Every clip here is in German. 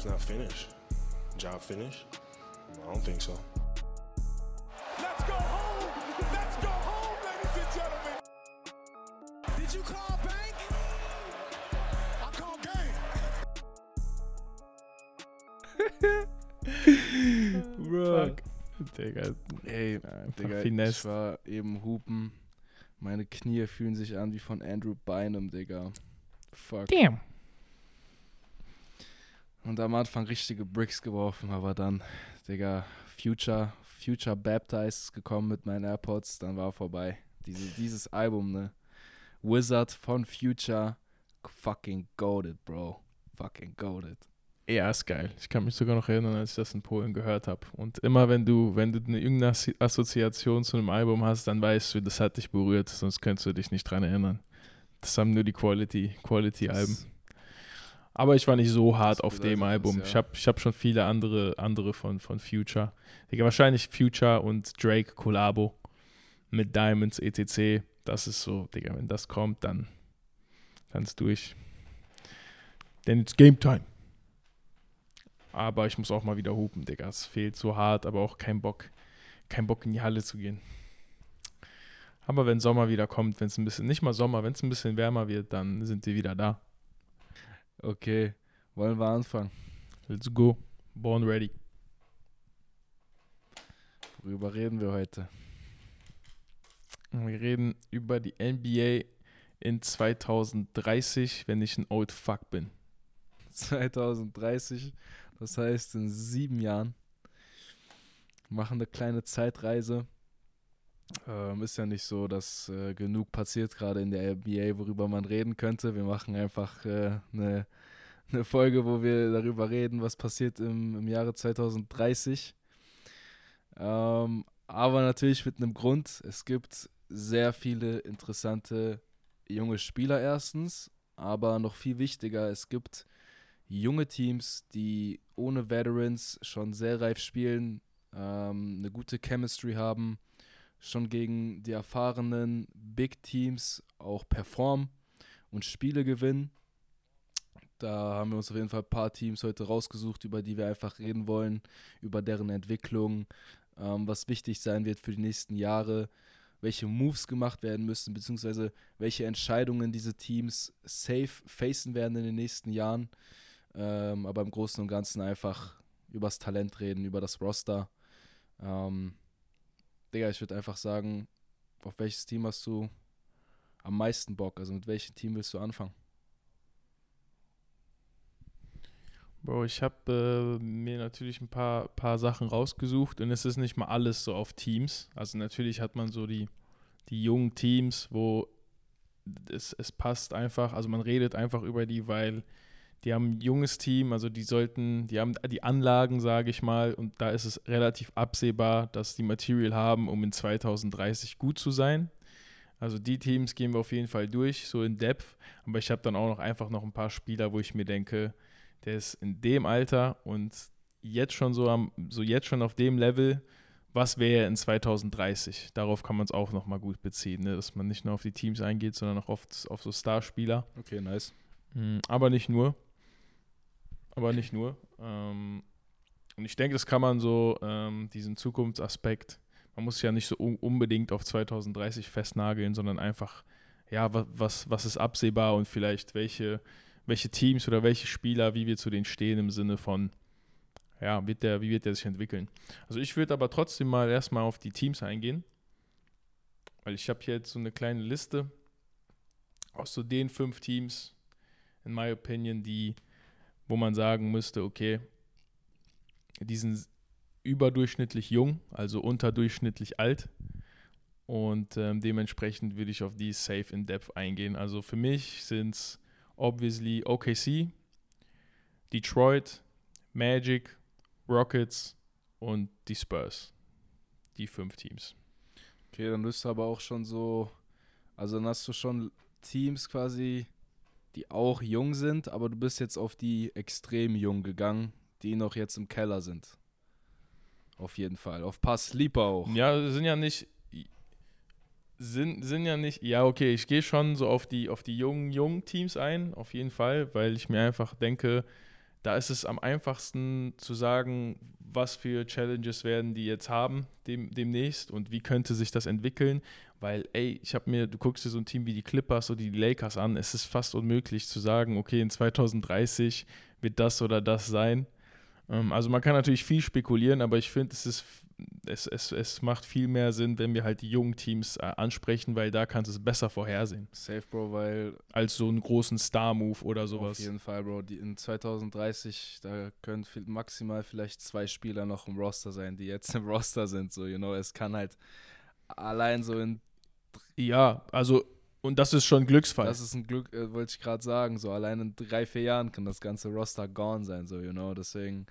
job's not finished. Job finished? I don't think so. Let's go home! Let's go home, ladies and gentlemen! Did you call bank? I call game. Bro. Fuck. Digga, Ey, Digga, ich finesse. war eben hupen. Meine Knie fühlen sich an wie von Andrew Bynum, Digga. Fuck. Damn. Und am Anfang richtige Bricks geworfen, aber dann, Digga, Future, Future Baptized ist gekommen mit meinen AirPods, dann war vorbei. Diese, dieses Album, ne? Wizard von Future, fucking goated, bro. Fucking goated. Ja, ist geil. Ich kann mich sogar noch erinnern, als ich das in Polen gehört habe. Und immer wenn du, wenn du eine irgendeine Assoziation zu einem Album hast, dann weißt du, das hat dich berührt, sonst könntest du dich nicht dran erinnern. Das haben nur die Quality, Quality-Alben. Aber ich war nicht so hart auf dem Album. ja. Ich habe ich hab schon viele andere, andere von, von Future. Digga, wahrscheinlich Future und Drake Collabo mit Diamonds etc. Das ist so, Digga, wenn das kommt, dann, ist durch. Denn it's Game Time. Aber ich muss auch mal wieder hupen, Digga. Es fehlt so hart, aber auch kein Bock, kein Bock in die Halle zu gehen. Aber wenn Sommer wieder kommt, wenn es ein bisschen, nicht mal Sommer, wenn es ein bisschen wärmer wird, dann sind wir wieder da. Okay, wollen wir anfangen? Let's go. Born ready. Worüber reden wir heute? Wir reden über die NBA in 2030, wenn ich ein Old Fuck bin. 2030, das heißt in sieben Jahren. Machen eine kleine Zeitreise. Ähm, ist ja nicht so, dass äh, genug passiert gerade in der NBA, worüber man reden könnte. Wir machen einfach äh, eine, eine Folge, wo wir darüber reden, was passiert im, im Jahre 2030. Ähm, aber natürlich mit einem Grund. Es gibt sehr viele interessante junge Spieler erstens, aber noch viel wichtiger, es gibt junge Teams, die ohne Veterans schon sehr reif spielen, ähm, eine gute Chemistry haben, schon gegen die erfahrenen Big Teams auch performen und Spiele gewinnen. Da haben wir uns auf jeden Fall ein paar Teams heute rausgesucht, über die wir einfach reden wollen, über deren Entwicklung, ähm, was wichtig sein wird für die nächsten Jahre, welche Moves gemacht werden müssen, beziehungsweise welche Entscheidungen diese Teams safe facen werden in den nächsten Jahren. Ähm, aber im Großen und Ganzen einfach übers Talent reden, über das Roster. Ähm, Digga, ich würde einfach sagen, auf welches Team hast du am meisten Bock? Also mit welchem Team willst du anfangen? Bro, ich habe äh, mir natürlich ein paar, paar Sachen rausgesucht und es ist nicht mal alles so auf Teams. Also natürlich hat man so die, die jungen Teams, wo es, es passt einfach, also man redet einfach über die, weil die haben ein junges Team, also die sollten, die haben die Anlagen, sage ich mal, und da ist es relativ absehbar, dass die Material haben, um in 2030 gut zu sein. Also die Teams gehen wir auf jeden Fall durch, so in Depth. Aber ich habe dann auch noch einfach noch ein paar Spieler, wo ich mir denke, der ist in dem Alter und jetzt schon so am, so jetzt schon auf dem Level, was wäre in 2030? Darauf kann man es auch nochmal gut beziehen, ne? dass man nicht nur auf die Teams eingeht, sondern auch auf, auf so Starspieler. Okay, nice. Mhm, Aber nicht nur. Aber nicht nur. Ähm, und ich denke, das kann man so, ähm, diesen Zukunftsaspekt, man muss ja nicht so un unbedingt auf 2030 festnageln, sondern einfach, ja, was, was, was ist absehbar und vielleicht welche, welche Teams oder welche Spieler, wie wir zu denen stehen im Sinne von, ja, wird der, wie wird der sich entwickeln. Also ich würde aber trotzdem mal erstmal auf die Teams eingehen, weil ich habe hier jetzt so eine kleine Liste aus so den fünf Teams, in my opinion, die, wo man sagen müsste, okay, die sind überdurchschnittlich jung, also unterdurchschnittlich alt. Und ähm, dementsprechend würde ich auf die safe in depth eingehen. Also für mich sind es obviously OKC, Detroit, Magic, Rockets und die Spurs. Die fünf Teams. Okay, dann bist du aber auch schon so, also dann hast du schon Teams quasi, die auch jung sind, aber du bist jetzt auf die extrem jung gegangen, die noch jetzt im Keller sind. Auf jeden Fall. Auf paar Sleeper auch. Ja, sind ja nicht. Sind, sind ja nicht. Ja, okay, ich gehe schon so auf die, auf die jungen, jungen Teams ein, auf jeden Fall, weil ich mir einfach denke, da ist es am einfachsten zu sagen, was für Challenges werden die jetzt haben dem, demnächst und wie könnte sich das entwickeln. Weil, ey, ich habe mir, du guckst dir so ein Team wie die Clippers oder die Lakers an, es ist fast unmöglich zu sagen, okay, in 2030 wird das oder das sein. Ähm, also man kann natürlich viel spekulieren, aber ich finde, es ist es, es, es macht viel mehr Sinn, wenn wir halt die jungen Teams äh, ansprechen, weil da kannst du es besser vorhersehen. Safe, Bro, weil. Als so einen großen Star-Move oder sowas. Auf jeden Fall, Bro. Die in 2030, da können viel, maximal vielleicht zwei Spieler noch im Roster sein, die jetzt im Roster sind. So, you know, es kann halt allein so in. Ja, also. Und das ist schon ein Glücksfall. Das ist ein Glück, äh, wollte ich gerade sagen. So, allein in drei, vier Jahren kann das ganze Roster gone sein, so, you know. Deswegen,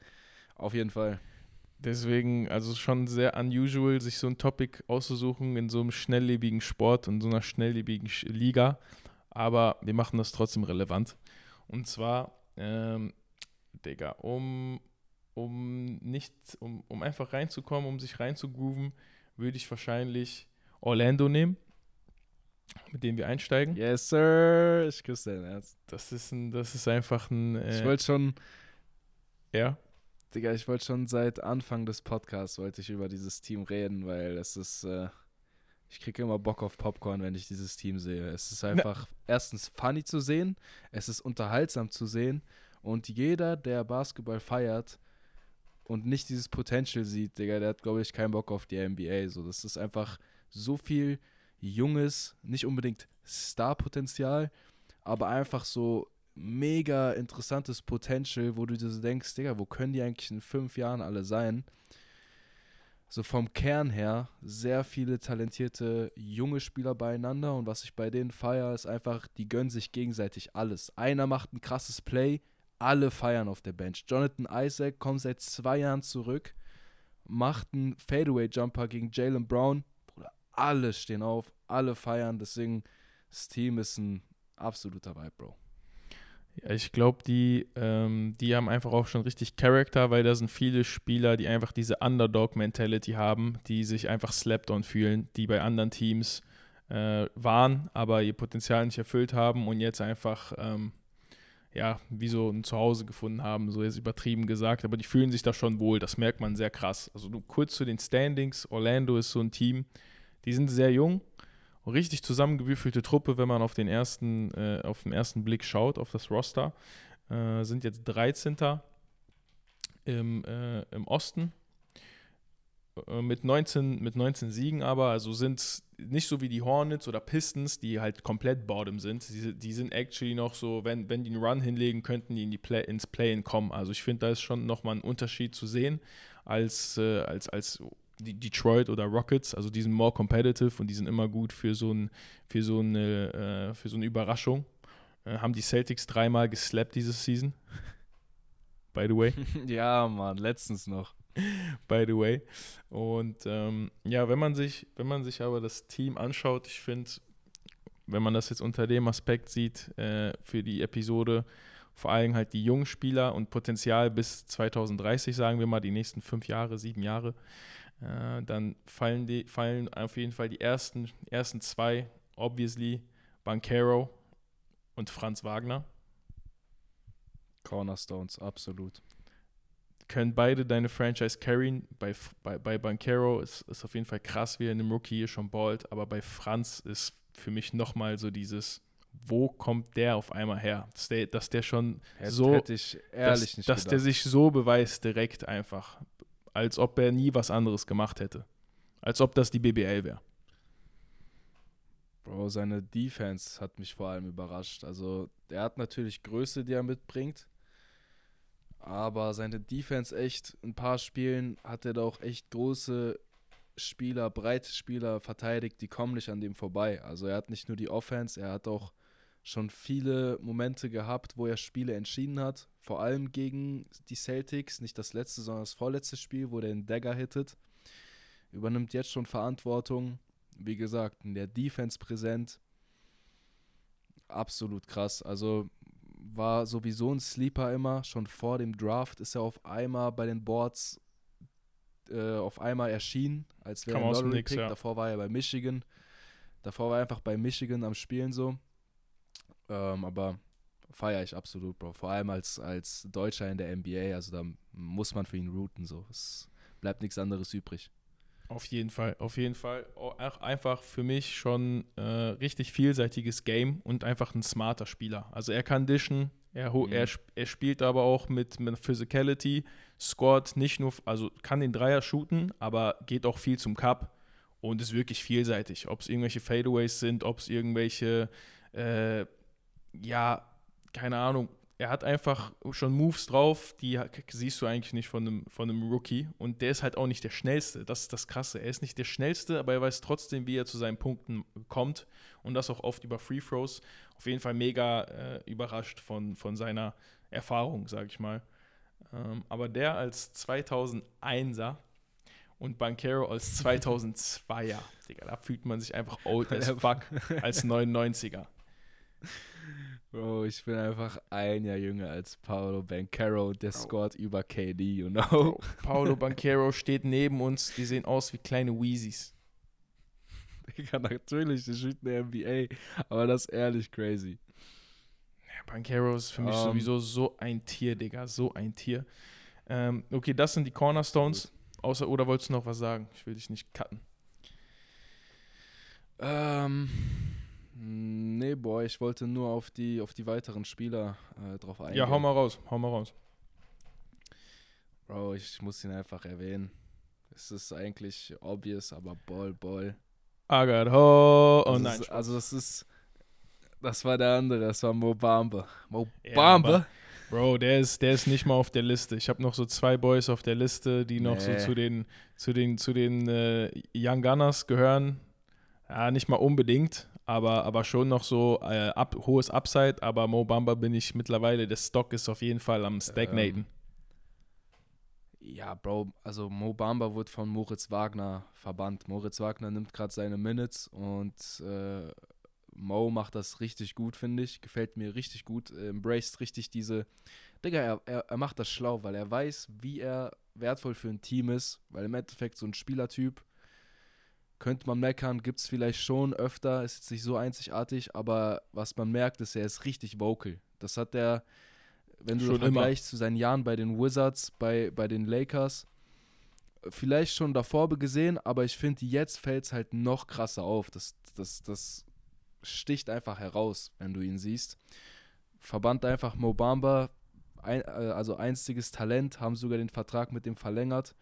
auf jeden Fall. Deswegen, also schon sehr unusual, sich so ein Topic auszusuchen in so einem schnelllebigen Sport und so einer schnelllebigen Liga. Aber wir machen das trotzdem relevant. Und zwar, ähm, Digga, um, um nicht, um, um einfach reinzukommen, um sich reinzugrooven, würde ich wahrscheinlich Orlando nehmen, mit dem wir einsteigen. Yes, sir. Ich küsse dein Herz. Das ist ein, das ist einfach ein. Äh, ich wollte schon. Ja. Digga, ich wollte schon seit Anfang des Podcasts wollte ich über dieses Team reden, weil es ist, äh, ich kriege immer Bock auf Popcorn, wenn ich dieses Team sehe. Es ist einfach Na. erstens funny zu sehen, es ist unterhaltsam zu sehen und jeder, der Basketball feiert und nicht dieses Potential sieht, Digga, der hat, glaube ich, keinen Bock auf die NBA. So, das ist einfach so viel junges, nicht unbedingt Star-Potenzial, aber einfach so mega interessantes Potential, wo du dir so denkst, Digga, wo können die eigentlich in fünf Jahren alle sein? So vom Kern her sehr viele talentierte junge Spieler beieinander und was ich bei denen feiere, ist einfach, die gönnen sich gegenseitig alles. Einer macht ein krasses Play, alle feiern auf der Bench. Jonathan Isaac kommt seit zwei Jahren zurück, macht einen Fadeaway-Jumper gegen Jalen Brown. Bruder, alle stehen auf, alle feiern, deswegen das Team ist ein absoluter Vibe, Bro. Ja, ich glaube, die, ähm, die haben einfach auch schon richtig Charakter, weil da sind viele Spieler, die einfach diese Underdog-Mentality haben, die sich einfach slapped on fühlen, die bei anderen Teams äh, waren, aber ihr Potenzial nicht erfüllt haben und jetzt einfach, ähm, ja, wie so ein Zuhause gefunden haben, so jetzt übertrieben gesagt, aber die fühlen sich da schon wohl, das merkt man sehr krass. Also nur kurz zu den Standings, Orlando ist so ein Team, die sind sehr jung, richtig zusammengewürfelte Truppe, wenn man auf den ersten, äh, auf den ersten Blick schaut, auf das Roster. Äh, sind jetzt 13. im, äh, im Osten. Äh, mit 19, mit 19 Siegen aber, also sind nicht so wie die Hornets oder Pistons, die halt komplett bottom sind. Die, die sind actually noch so, wenn, wenn die einen Run hinlegen, könnten die in die Play, ins Play-In kommen. Also ich finde, da ist schon nochmal ein Unterschied zu sehen als, äh, als, als Detroit oder Rockets, also die sind more competitive und die sind immer gut für so, ein, für so, eine, äh, für so eine Überraschung. Äh, haben die Celtics dreimal geslappt diese Season. By the way. ja, Mann, letztens noch. By the way. Und ähm, ja, wenn man sich, wenn man sich aber das Team anschaut, ich finde, wenn man das jetzt unter dem Aspekt sieht, äh, für die Episode, vor allem halt die jungen Spieler und Potenzial bis 2030, sagen wir mal, die nächsten fünf Jahre, sieben Jahre, äh, dann fallen, die, fallen auf jeden Fall die ersten, ersten zwei, obviously, Bankero und Franz Wagner. Cornerstones, absolut. Können beide deine Franchise carryen. Bei, bei, bei Bankero ist, ist auf jeden Fall krass, wie er in einem Rookie hier schon ballt, aber bei Franz ist für mich nochmal so dieses, wo kommt der auf einmal her? Dass der, dass der schon hätte, so, hätte ich ehrlich dass, nicht dass der sich so beweist direkt einfach als ob er nie was anderes gemacht hätte. Als ob das die BBL wäre. Bro, seine Defense hat mich vor allem überrascht. Also, er hat natürlich Größe, die er mitbringt. Aber seine Defense echt, ein paar Spielen hat er doch echt große Spieler, breite Spieler verteidigt, die kommen nicht an dem vorbei. Also er hat nicht nur die Offense, er hat auch schon viele Momente gehabt, wo er Spiele entschieden hat. Vor allem gegen die Celtics, nicht das letzte, sondern das vorletzte Spiel, wo der den Dagger hittet. Übernimmt jetzt schon Verantwortung. Wie gesagt, in der Defense präsent. Absolut krass. Also war sowieso ein Sleeper immer. Schon vor dem Draft ist er auf einmal bei den Boards äh, auf einmal erschienen, als wäre er ein Pick. Ja. Davor war er bei Michigan. Davor war er einfach bei Michigan am Spielen so. Ähm, aber Feiere ich absolut, Bro. Vor allem als, als Deutscher in der NBA, also da muss man für ihn routen, so. Es bleibt nichts anderes übrig. Auf jeden Fall, auf jeden Fall. Auch einfach für mich schon äh, richtig vielseitiges Game und einfach ein smarter Spieler. Also er kann dischen, er, mhm. er, er spielt aber auch mit, mit Physicality, scored nicht nur, also kann den Dreier shooten, aber geht auch viel zum Cup und ist wirklich vielseitig. Ob es irgendwelche Fadeaways sind, ob es irgendwelche, äh, ja, keine Ahnung, er hat einfach schon Moves drauf, die siehst du eigentlich nicht von einem, von einem Rookie. Und der ist halt auch nicht der Schnellste. Das ist das Krasse. Er ist nicht der Schnellste, aber er weiß trotzdem, wie er zu seinen Punkten kommt. Und das auch oft über Free Throws. Auf jeden Fall mega äh, überrascht von, von seiner Erfahrung, sag ich mal. Ähm, aber der als 2001er und Bankero als 2002er, Digga, da fühlt man sich einfach old as fuck als 99er. Bro, ich bin einfach ein Jahr jünger als Paolo Banquero. Der scored über KD, you know. Paolo Banquero steht neben uns. Die sehen aus wie kleine Weezys. Digga, natürlich, spielt in der NBA. Aber das ist ehrlich crazy. Ja, Banquero ist für mich um, ähm. sowieso so ein Tier, Digga. So ein Tier. Ähm, okay, das sind die Cornerstones. Außer, oder wolltest du noch was sagen? Ich will dich nicht cutten. Ähm. Nee, boy, ich wollte nur auf die, auf die weiteren Spieler äh, drauf eingehen. Ja, hau mal raus, hau mal raus. Bro, ich muss ihn einfach erwähnen. Es ist eigentlich obvious, aber Ball, Ball. Agadho. Oh also nein. Ist, also es ist, das war der andere, das war Mo Bamba. Mo ja, Bamba? Bro, der ist, der ist nicht mal auf der Liste. Ich habe noch so zwei Boys auf der Liste, die noch nee. so zu den, zu den, zu den äh, Young Gunners gehören. Ja, nicht mal unbedingt, aber, aber schon noch so äh, ab, hohes Upside. Aber Mo Bamba bin ich mittlerweile, der Stock ist auf jeden Fall am Stagnaten. Ähm, ja, Bro, also Mo Bamba wurde von Moritz Wagner verbannt. Moritz Wagner nimmt gerade seine Minutes und äh, Mo macht das richtig gut, finde ich. Gefällt mir richtig gut. Embraced richtig diese. Digga, er, er, er macht das schlau, weil er weiß, wie er wertvoll für ein Team ist. Weil im Endeffekt so ein Spielertyp könnte man meckern, gibt es vielleicht schon öfter, ist jetzt nicht so einzigartig, aber was man merkt, ist, er ist richtig vocal. Das hat er, wenn du schon vergleichst zu seinen Jahren bei den Wizards, bei, bei den Lakers, vielleicht schon davor gesehen, aber ich finde, jetzt fällt es halt noch krasser auf. Das, das, das sticht einfach heraus, wenn du ihn siehst. Verband einfach Mobamba, ein, äh, also einziges Talent, haben sogar den Vertrag mit dem verlängert.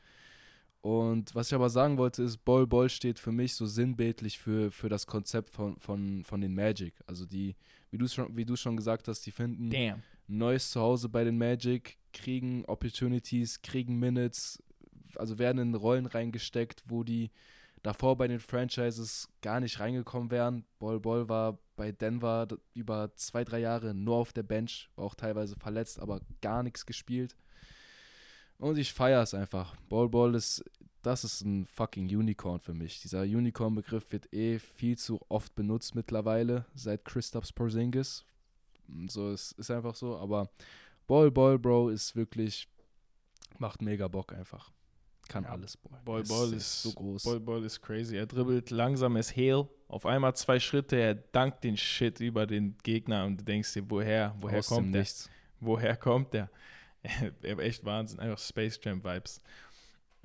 Und was ich aber sagen wollte, ist, Ball Ball steht für mich so sinnbildlich für, für das Konzept von, von, von den Magic. Also die, wie du schon, wie du schon gesagt hast, die finden Damn. ein neues Zuhause bei den Magic, kriegen Opportunities, kriegen Minutes, also werden in Rollen reingesteckt, wo die davor bei den Franchises gar nicht reingekommen wären. Ball Ball war bei Denver über zwei, drei Jahre nur auf der Bench, war auch teilweise verletzt, aber gar nichts gespielt. Und ich feiere es einfach. Ball Ball ist, das ist ein fucking Unicorn für mich. Dieser Unicorn-Begriff wird eh viel zu oft benutzt mittlerweile, seit Christoph Porzingis. So, es ist einfach so, aber Ball Ball, Bro, ist wirklich, macht mega Bock einfach. Kann ja, alles. Ball Ball ist, ist, so groß. Ball Ball ist crazy. Er dribbelt langsam as Heal. Auf einmal zwei Schritte, er dankt den Shit über den Gegner und du denkst dir, woher, woher Aus kommt der? Nichts. Woher kommt der? echt Wahnsinn, einfach Space Jam Vibes.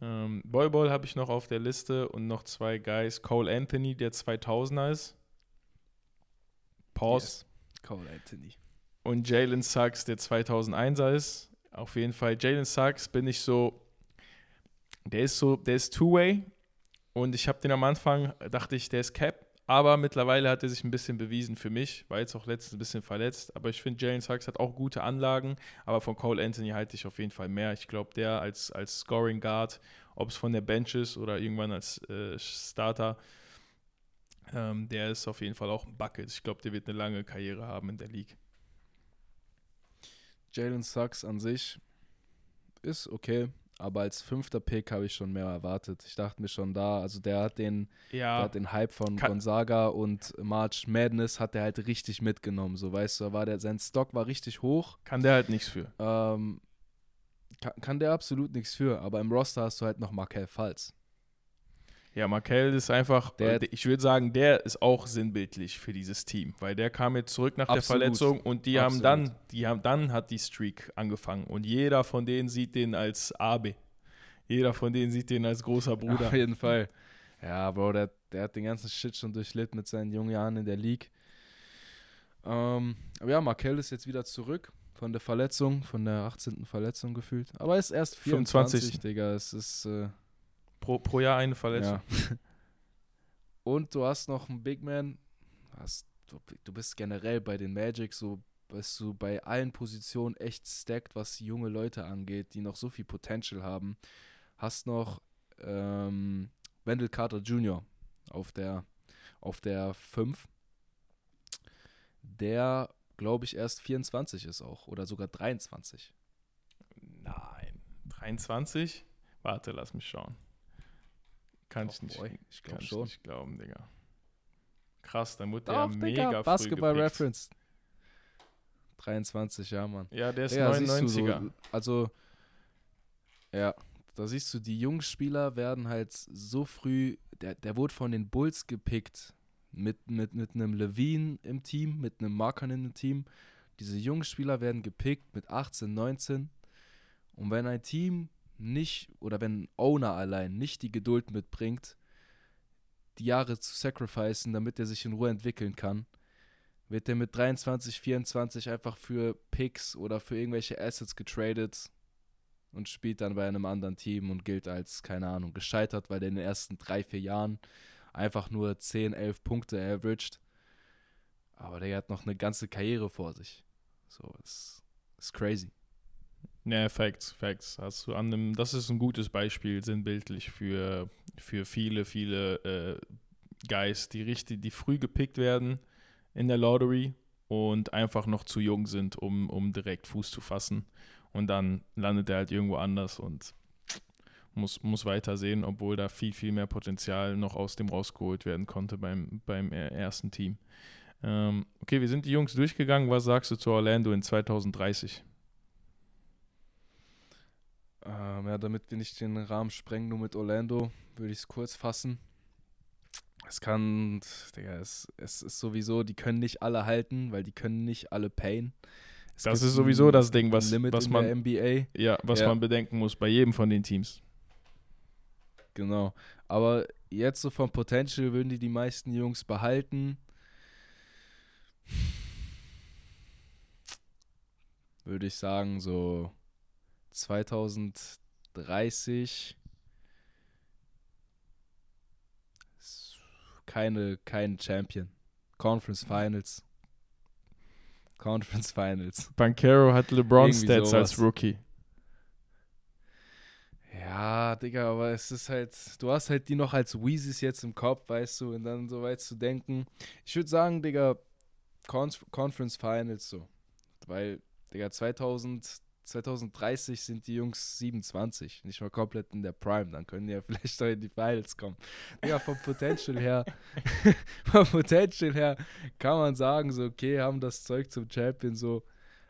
Ähm, Boy Ball habe ich noch auf der Liste und noch zwei Guys. Cole Anthony, der 2000er ist. Pause. Yes. Cole Anthony. Und Jalen Suggs, der 2001er ist. Auf jeden Fall. Jalen Suggs bin ich so, der ist so, der ist Two-Way. Und ich habe den am Anfang, dachte ich, der ist Cap. Aber mittlerweile hat er sich ein bisschen bewiesen für mich. War jetzt auch letztens ein bisschen verletzt. Aber ich finde, Jalen Suggs hat auch gute Anlagen. Aber von Cole Anthony halte ich auf jeden Fall mehr. Ich glaube, der als, als Scoring Guard, ob es von der Bench ist oder irgendwann als äh, Starter, ähm, der ist auf jeden Fall auch ein Bucket. Ich glaube, der wird eine lange Karriere haben in der League. Jalen Suggs an sich ist okay aber als fünfter Pick habe ich schon mehr erwartet. Ich dachte mir schon da, also der hat den, ja, der hat den Hype von Gonzaga und March Madness hat er halt richtig mitgenommen. So weißt du, war der, sein Stock war richtig hoch. Kann der halt nichts für. Ähm, kann, kann der absolut nichts für, aber im Roster hast du halt noch Markel Falls. Ja, Markel ist einfach, Der- äh, ich würde sagen, der ist auch sinnbildlich für dieses Team, weil der kam jetzt zurück nach der Absolut. Verletzung und die haben Absolut. dann, die haben dann hat die Streak angefangen und jeder von denen sieht den als Abe. Jeder von denen sieht den als großer Bruder. Auf jeden Fall. Ja, Bro, der, der hat den ganzen Shit schon durchlitten mit seinen jungen Jahren in der League. Ähm, aber ja, Markel ist jetzt wieder zurück von der Verletzung, von der 18. Verletzung gefühlt. Aber er ist erst 24, 25. Digga. Es ist, äh, Pro, pro Jahr eine Verletzung. ja. Und du hast noch einen Big Man. Hast, du, du bist generell bei den Magic so, bist du bei allen Positionen echt stacked, was junge Leute angeht, die noch so viel Potential haben. Hast noch ähm, Wendell Carter Jr. auf der auf der 5. Der, glaube ich, erst 24 ist auch. Oder sogar 23. Nein. 23? Warte, lass mich schauen. Kann ich nicht, boy, ich glaub kann schon. ich nicht glauben, Digga. Krass, dann wurde Doch, der Digga, mega früh Basketball gepickt. Reference. 23, ja, Mann. Ja, der ist Ja, siehst du 99er. so, also, ja, da siehst du, die jungen Spieler werden halt so früh, der, der wurde von den Bulls gepickt, mit, mit, mit einem Levine im Team, mit einem Markanen im Team. Diese jungen Spieler werden gepickt mit 18, 19. Und wenn ein Team nicht, oder wenn Owner allein nicht die Geduld mitbringt, die Jahre zu sacrificen, damit er sich in Ruhe entwickeln kann, wird er mit 23, 24 einfach für Picks oder für irgendwelche Assets getradet und spielt dann bei einem anderen Team und gilt als, keine Ahnung, gescheitert, weil er in den ersten drei, vier Jahren einfach nur 10, 11 Punkte averaged. Aber der hat noch eine ganze Karriere vor sich. So, ist, ist crazy. Ja, Facts, Facts. Hast du an einem, das ist ein gutes Beispiel, sinnbildlich für, für viele, viele äh, Guys, die richtig, die früh gepickt werden in der Lottery und einfach noch zu jung sind, um, um direkt Fuß zu fassen. Und dann landet er halt irgendwo anders und muss, muss weiter sehen, obwohl da viel, viel mehr Potenzial noch aus dem rausgeholt werden konnte beim, beim äh, ersten Team. Ähm, okay, wir sind die Jungs durchgegangen. Was sagst du zu Orlando in 2030? Ähm, ja, damit wir nicht den Rahmen sprengen, nur mit Orlando, würde ich es kurz fassen. Es kann, Digga, es, es ist sowieso, die können nicht alle halten, weil die können nicht alle payen. Es Das ist sowieso das Ding, was- Limit was man- NBA. Ja, was Ja. man bedenken muss bei jedem von den Teams. Genau. Aber jetzt so vom Potential würden die die meisten Jungs behalten. Würde ich sagen, so 2030 ist keine, kein Champion. Conference Finals. Conference Finals. Bankero hat LeBron Irgendwie Stats als. Rookie. Ja, Digga, aber es ist halt, du hast halt die noch als Weezys jetzt im Kopf, weißt du, und dann so weit zu denken. Ich würde sagen, Digga, Conf Conference Finals so. Weil, Digga, 2000, 2030 sind die Jungs 27, nicht mal komplett in der Prime. Dann können die ja vielleicht doch in die Finals kommen. Digga, vom Potential her, vom Potential her kann man sagen, so, okay, haben das Zeug zum Champion, so.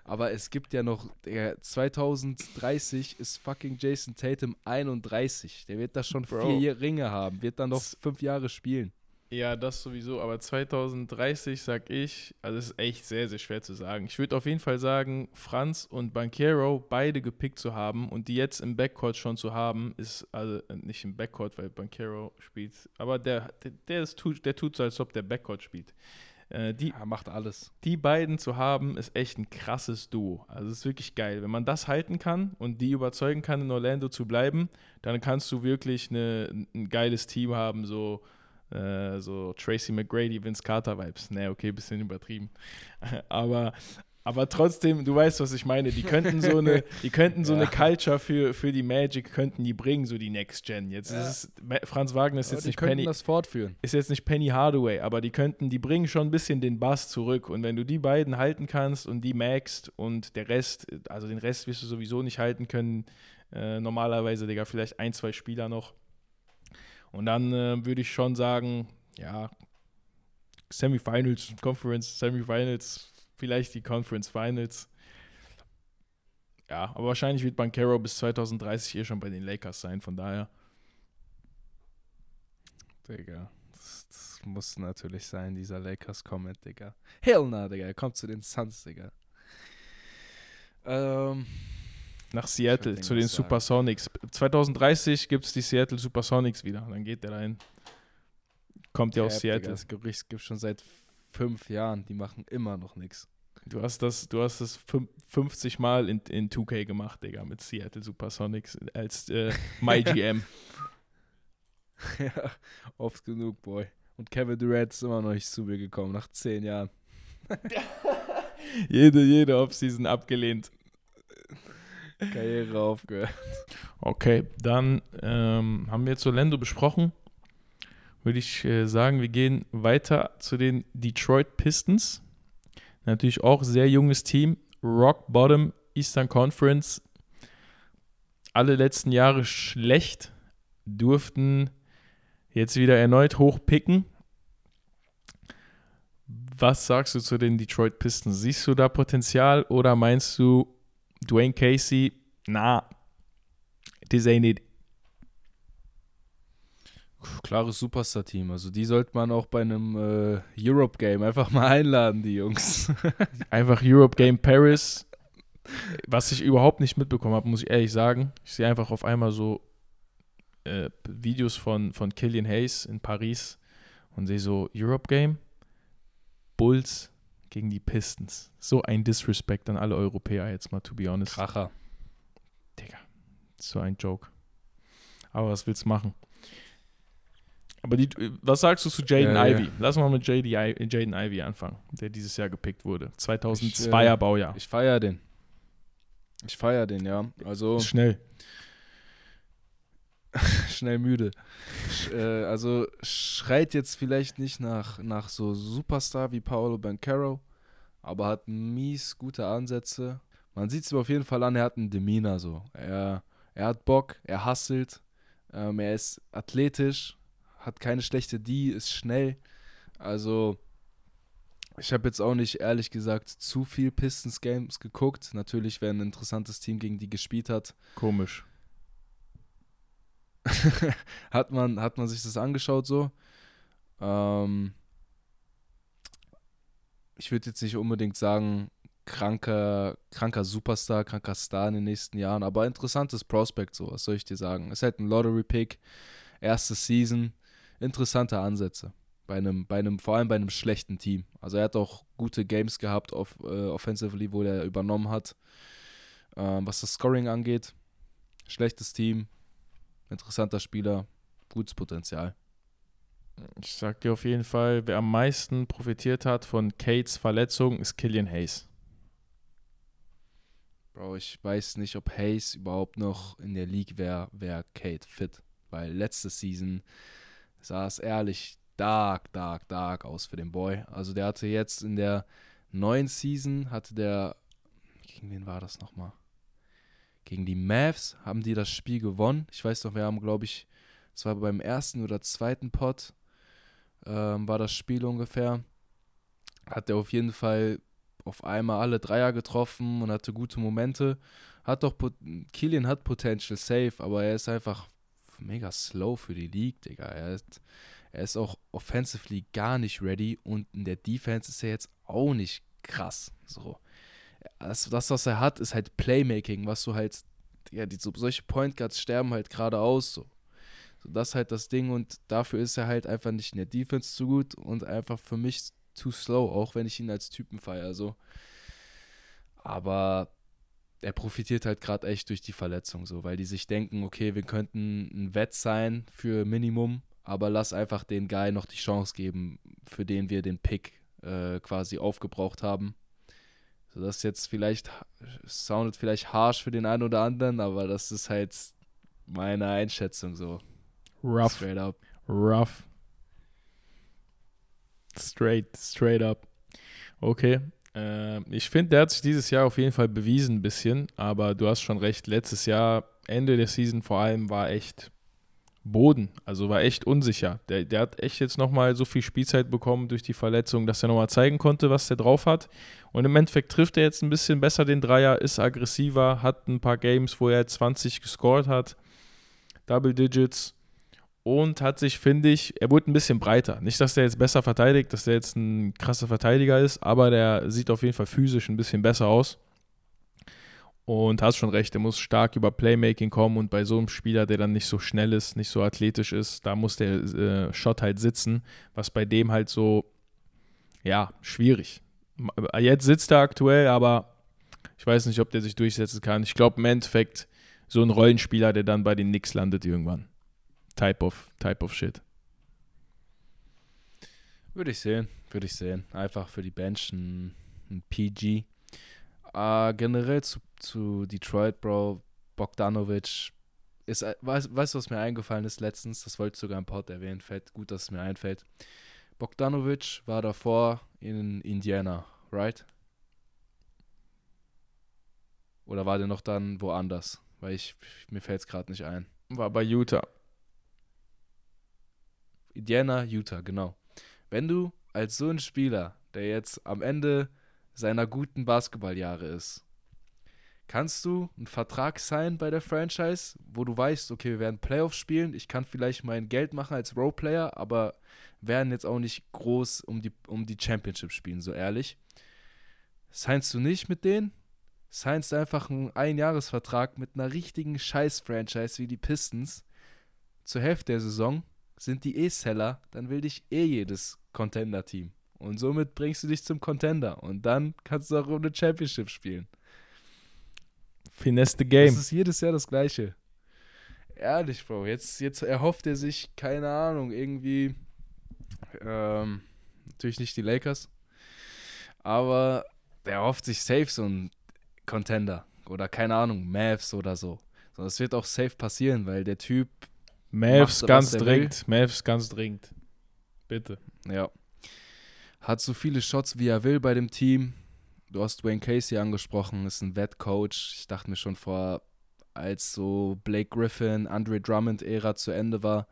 Aber es gibt ja noch, Digga, 2030 ist fucking Jason Tatum 31. Der wird da schon Bro. vier Ringe haben, wird dann noch fünf Jahre spielen. Ja, das sowieso, aber 2030 sag ich, also das ist echt sehr, sehr schwer zu sagen. Ich würde auf jeden Fall sagen, Franz und Bankero beide gepickt zu haben und die jetzt im Backcourt schon zu haben, ist, also äh, nicht im Backcourt, weil Bankero spielt, aber der, der, der, ist, tut- der tut so, als ob der Backcourt spielt. Äh, die, Er macht alles. die beiden zu haben, ist echt ein krasses Duo. Also es ist wirklich geil. Wenn man das halten kann und die überzeugen kann, in Orlando zu bleiben, dann kannst du wirklich eine, ein geiles Team haben, so, äh, so Tracy McGrady, Vince Carter Vibes. Ne, okay, bisschen übertrieben. Aber, aber trotzdem, du weißt, was ich meine. Die könnten so eine, die könnten so Ja. eine Culture für, für die Magic, könnten die bringen, so die Next Gen. Jetzt Ja. ist es, Franz Wagner ist Aber jetzt nicht Penny das fortführen. ist jetzt nicht Penny Hardaway, aber die könnten, die bringen schon ein bisschen den Bass zurück. Und wenn du die beiden halten kannst und die magst und der Rest, also den Rest wirst du sowieso nicht halten können, äh, normalerweise, Digga, vielleicht ein, zwei Spieler noch. Und dann äh, würde ich schon sagen, ja, Semifinals, Conference, Semifinals, vielleicht die Conference Finals. Ja, aber wahrscheinlich wird Bankero bis 2030 eh schon bei den Lakers sein, von daher. Digga. Das, das muss natürlich sein, dieser Lakers-Comment, Digga. Hell na, Digga. Er kommt zu den Suns, Digga. Ähm, Nach Seattle, zu den. Supersonics. 2030 gibt es die Seattle Supersonics wieder. Dann geht der dahin. Kommt ja aus Seattle. Das Gerücht gibt schon seit fünf Jahren. Die machen immer noch nichts. Du hast das, du hast das fün- 50 Mal in, in 2K gemacht, Digga, mit Seattle Supersonics als äh, MyGM. ja, oft genug, Boy. Und Kevin Durant ist immer noch nicht zu mir gekommen, nach zehn Jahren. jede, jede Offseason abgelehnt. Karriere aufgehört. Okay, dann ähm, haben wir jetzt Orlando besprochen. Würde ich äh, sagen, wir gehen weiter zu den Detroit Pistons. Natürlich auch sehr junges Team. Rock Bottom Eastern Conference. Alle letzten Jahre schlecht. Durften jetzt wieder erneut hochpicken. Was sagst du zu den Detroit Pistons? Siehst du da Potenzial oder meinst du, Dwayne Casey, na, this ain't it. Klares Superstar-Team. Also die sollte man auch bei einem äh, Europe-Game einfach mal einladen, die Jungs. Einfach Europe Game Paris. Was ich überhaupt nicht mitbekommen habe, muss ich ehrlich sagen. Ich sehe einfach auf einmal so äh, Videos von, von Killian Hayes in Paris und sehe so Europe Game, Bulls gegen die Pistons. So ein Disrespect an alle Europäer jetzt mal, to be honest. Kracher. Digga, so ein Joke. Aber was willst du machen? Aber die, was sagst du zu Jaden Ja, ja. Ivy? Lass mal mit JD I- Jaden Ivy anfangen, der dieses Jahr gepickt wurde. 2002er Ich, äh, Baujahr. Ich feier den. Ich feier den, ja. Also Ist schnell. schnell müde. Sch, äh, also schreit jetzt vielleicht nicht nach, nach so Superstar wie Paolo Bancaro, aber hat mies gute Ansätze. Man sieht es ihm auf jeden Fall an, er hat einen Demeanor so. Er, er hat Bock, er hustelt, ähm, er ist athletisch, hat keine schlechte D, ist schnell. Also ich habe jetzt auch nicht ehrlich gesagt zu viel Pistons Games geguckt. Natürlich, wer ein interessantes Team gegen die gespielt hat, Komisch. hat man, hat man sich das angeschaut so. Ähm, ich würde jetzt nicht unbedingt sagen, kranker, kranker Superstar, kranker Star in den nächsten Jahren, aber interessantes Prospect, so, was soll ich dir sagen? Ist halt ein Lottery-Pick, erste Season, interessante Ansätze. Bei einem, bei einem, vor allem bei einem schlechten Team. Also er hat auch gute Games gehabt auf äh, offensively, wo er übernommen hat. Ähm, was das Scoring angeht, schlechtes Team, interessanter Spieler, gutes Potenzial. Ich sag dir auf jeden Fall, wer am meisten profitiert hat von Kates Verletzung, ist Killian Hayes. Bro, ich weiß nicht, ob Hayes überhaupt noch in der League wäre, wäre Kate fit. Weil letzte Season sah es ehrlich dark, dark, dark aus für den Boy. Also der hatte jetzt in der neuen Season, hatte der, gegen wen war das nochmal? Gegen die Mavs haben die das Spiel gewonnen. Ich weiß noch, wir haben, glaube ich, es war beim ersten oder zweiten Pot, ähm, war das Spiel ungefähr. Hat er auf jeden Fall auf einmal alle Dreier getroffen und hatte gute Momente. Hat doch, Killian hat Potential safe, aber er ist einfach mega slow für die League, Digga. Er ist, er ist auch offensively gar nicht ready und in der Defense ist er jetzt auch nicht krass. So. Das, das was er hat, ist halt Playmaking, was du halt, ja, die, so, solche Point Guards sterben halt gerade aus, so. so. Das ist halt das Ding und dafür ist er halt einfach nicht in der Defense zu gut und einfach für mich too slow, auch wenn ich ihn als Typen feiere, so. Aber er profitiert halt gerade echt durch die Verletzung, so, weil die sich denken, okay, wir könnten ein Wett sein für Minimum, aber lass einfach den Guy noch die Chance geben, für den wir den Pick äh, quasi aufgebraucht haben. So, das jetzt vielleicht, soundet vielleicht harsh für den einen oder anderen, aber das ist halt meine Einschätzung so. Rough. Straight up. Rough. Straight, straight up. Okay. Ähm, ich finde, der hat sich dieses Jahr auf jeden Fall bewiesen ein bisschen, aber du hast schon recht, letztes Jahr, Ende der Season vor allem, war echt Boden, also war echt unsicher. Der, der hat echt jetzt nochmal so viel Spielzeit bekommen durch die Verletzung, dass er nochmal zeigen konnte, was der drauf hat. Und im Endeffekt trifft er jetzt ein bisschen besser den Dreier, ist aggressiver, hat ein paar Games, wo er 20 gescored hat, Double Digits und hat sich, finde ich, er wurde ein bisschen breiter. Nicht, dass der jetzt besser verteidigt, dass der jetzt ein krasser Verteidiger ist, aber der sieht auf jeden Fall physisch ein bisschen besser aus. Und hast schon recht, der muss stark über Playmaking kommen und bei so einem Spieler, der dann nicht so schnell ist, nicht so athletisch ist, da muss der äh, Shot halt sitzen, was bei dem halt so, ja, schwierig. Jetzt sitzt er aktuell, aber ich weiß nicht, ob der sich durchsetzen kann. Ich glaube im Endeffekt so ein Rollenspieler, der dann bei den Knicks landet irgendwann. Type of, type of shit. Würde ich sehen, würde ich sehen. Einfach für die Bench ein, ein PG. Äh, generell zu, zu Detroit, Bro, Bogdanovic ist, äh, weißt, weißt du, was mir eingefallen ist letztens? Das wollte ich sogar im Pod erwähnen. Fällt gut, dass es mir einfällt. Bogdanovic war davor in Indiana, right? Oder war der noch dann woanders? Weil ich, mir fällt es gerade nicht ein. War bei Utah. Indiana, Utah, genau. Wenn du als so ein Spieler, der jetzt am Ende seiner guten Basketballjahre ist, kannst du einen Vertrag sein bei der Franchise, wo du weißt, okay, wir werden Playoffs spielen, ich kann vielleicht mein Geld machen als Roleplayer, aber werden jetzt auch nicht groß um die, um die Championship spielen, so ehrlich. Signst du nicht mit denen? Signst einfach einen Einjahresvertrag mit einer richtigen Scheiß-Franchise wie die Pistons zur Hälfte der Saison sind die E-Seller, dann will dich eh jedes Contender-Team. Und somit bringst du dich zum Contender. Und dann kannst du auch um eine Championship spielen. Finesse the game. Das ist jedes Jahr das Gleiche. Ehrlich, Bro. Jetzt, jetzt erhofft er sich, keine Ahnung, irgendwie. Ähm, natürlich nicht die Lakers. Aber er erhofft sich safe so ein Contender. Oder keine Ahnung, Mavs oder so. So, das wird auch safe passieren, weil der Typ Mavs Macht, ganz dringend. Mavs ganz dringend. Bitte. Ja. Hat so viele Shots, wie er will bei dem Team. Du hast Wayne Casey angesprochen, ist ein Wettcoach. Ich dachte mir schon vor, als so Blake Griffin, Andre Drummond-Ära zu Ende war,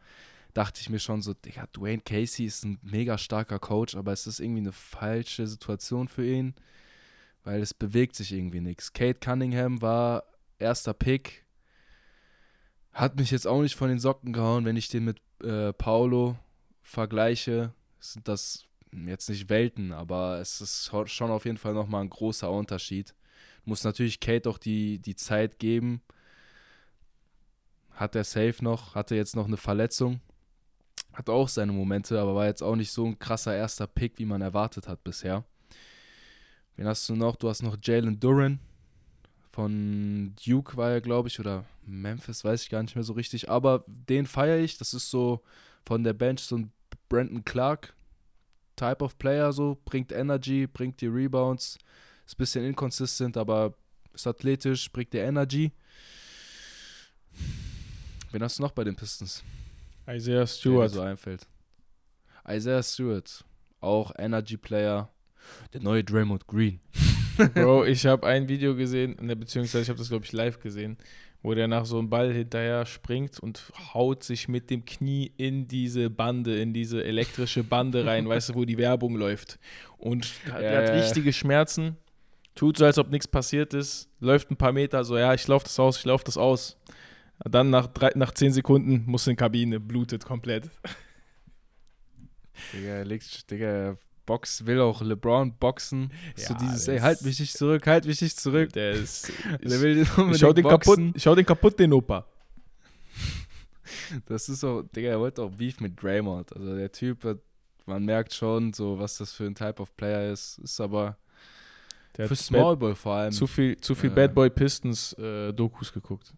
dachte ich mir schon so, Digga, Dwayne Casey ist ein mega starker Coach, aber es ist irgendwie eine falsche Situation für ihn, weil es bewegt sich irgendwie nichts. Kate Cunningham war erster Pick, hat mich jetzt auch nicht von den Socken gehauen, wenn ich den mit äh, Paulo vergleiche, sind das jetzt nicht Welten, aber es ist schon auf jeden Fall nochmal ein großer Unterschied. Muss natürlich Kate auch die, die Zeit geben. Hat er safe noch, hatte jetzt noch eine Verletzung. Hat auch seine Momente, aber war jetzt auch nicht so ein krasser erster Pick, wie man erwartet hat bisher. Wen hast du noch? Du hast noch Jalen Duran. Von Duke war er, glaube ich, oder Memphis, weiß ich gar nicht mehr so richtig. Aber den feiere ich. Das ist so von der Bench so ein Brandon Clark Type of Player, so bringt Energy, bringt die Rebounds. Ist ein bisschen inconsistent, aber ist athletisch, bringt die Energy. Wen hast du noch bei den Pistons? Isaiah Der Stewart. so einfällt. Isaiah Stewart, auch Energy Player. Der neue Draymond Green. Bro, ich habe ein Video gesehen, ne, beziehungsweise ich habe das, glaube ich, live gesehen, wo der nach so einem Ball hinterher springt und haut sich mit dem Knie in diese Bande, in diese elektrische Bande rein, weißt du, wo die Werbung läuft. Und er Ja, hat richtige Schmerzen, tut so, als ob nichts passiert ist, läuft ein paar Meter, so, ja, ich laufe das aus, ich laufe das aus. Dann nach, drei, nach zehn Sekunden muss in die Kabine, blutet komplett. Digga, legt, Digga, Box, will auch LeBron boxen. so Ja, dieses, der ey, halt mich nicht zurück, halt mich nicht zurück. Der ist. Der will den ich schau den kaputt, boxen. schau den kaputt, den Opa. Das ist so, Digga, er wollte auch Beef mit Draymond. Also der Typ, hat- man merkt schon, so was das für ein Type of Player ist. Ist aber Der für hat Small Ball vor allem. Zu viel, zu viel äh, Bad Boy Pistons äh, Dokus geguckt.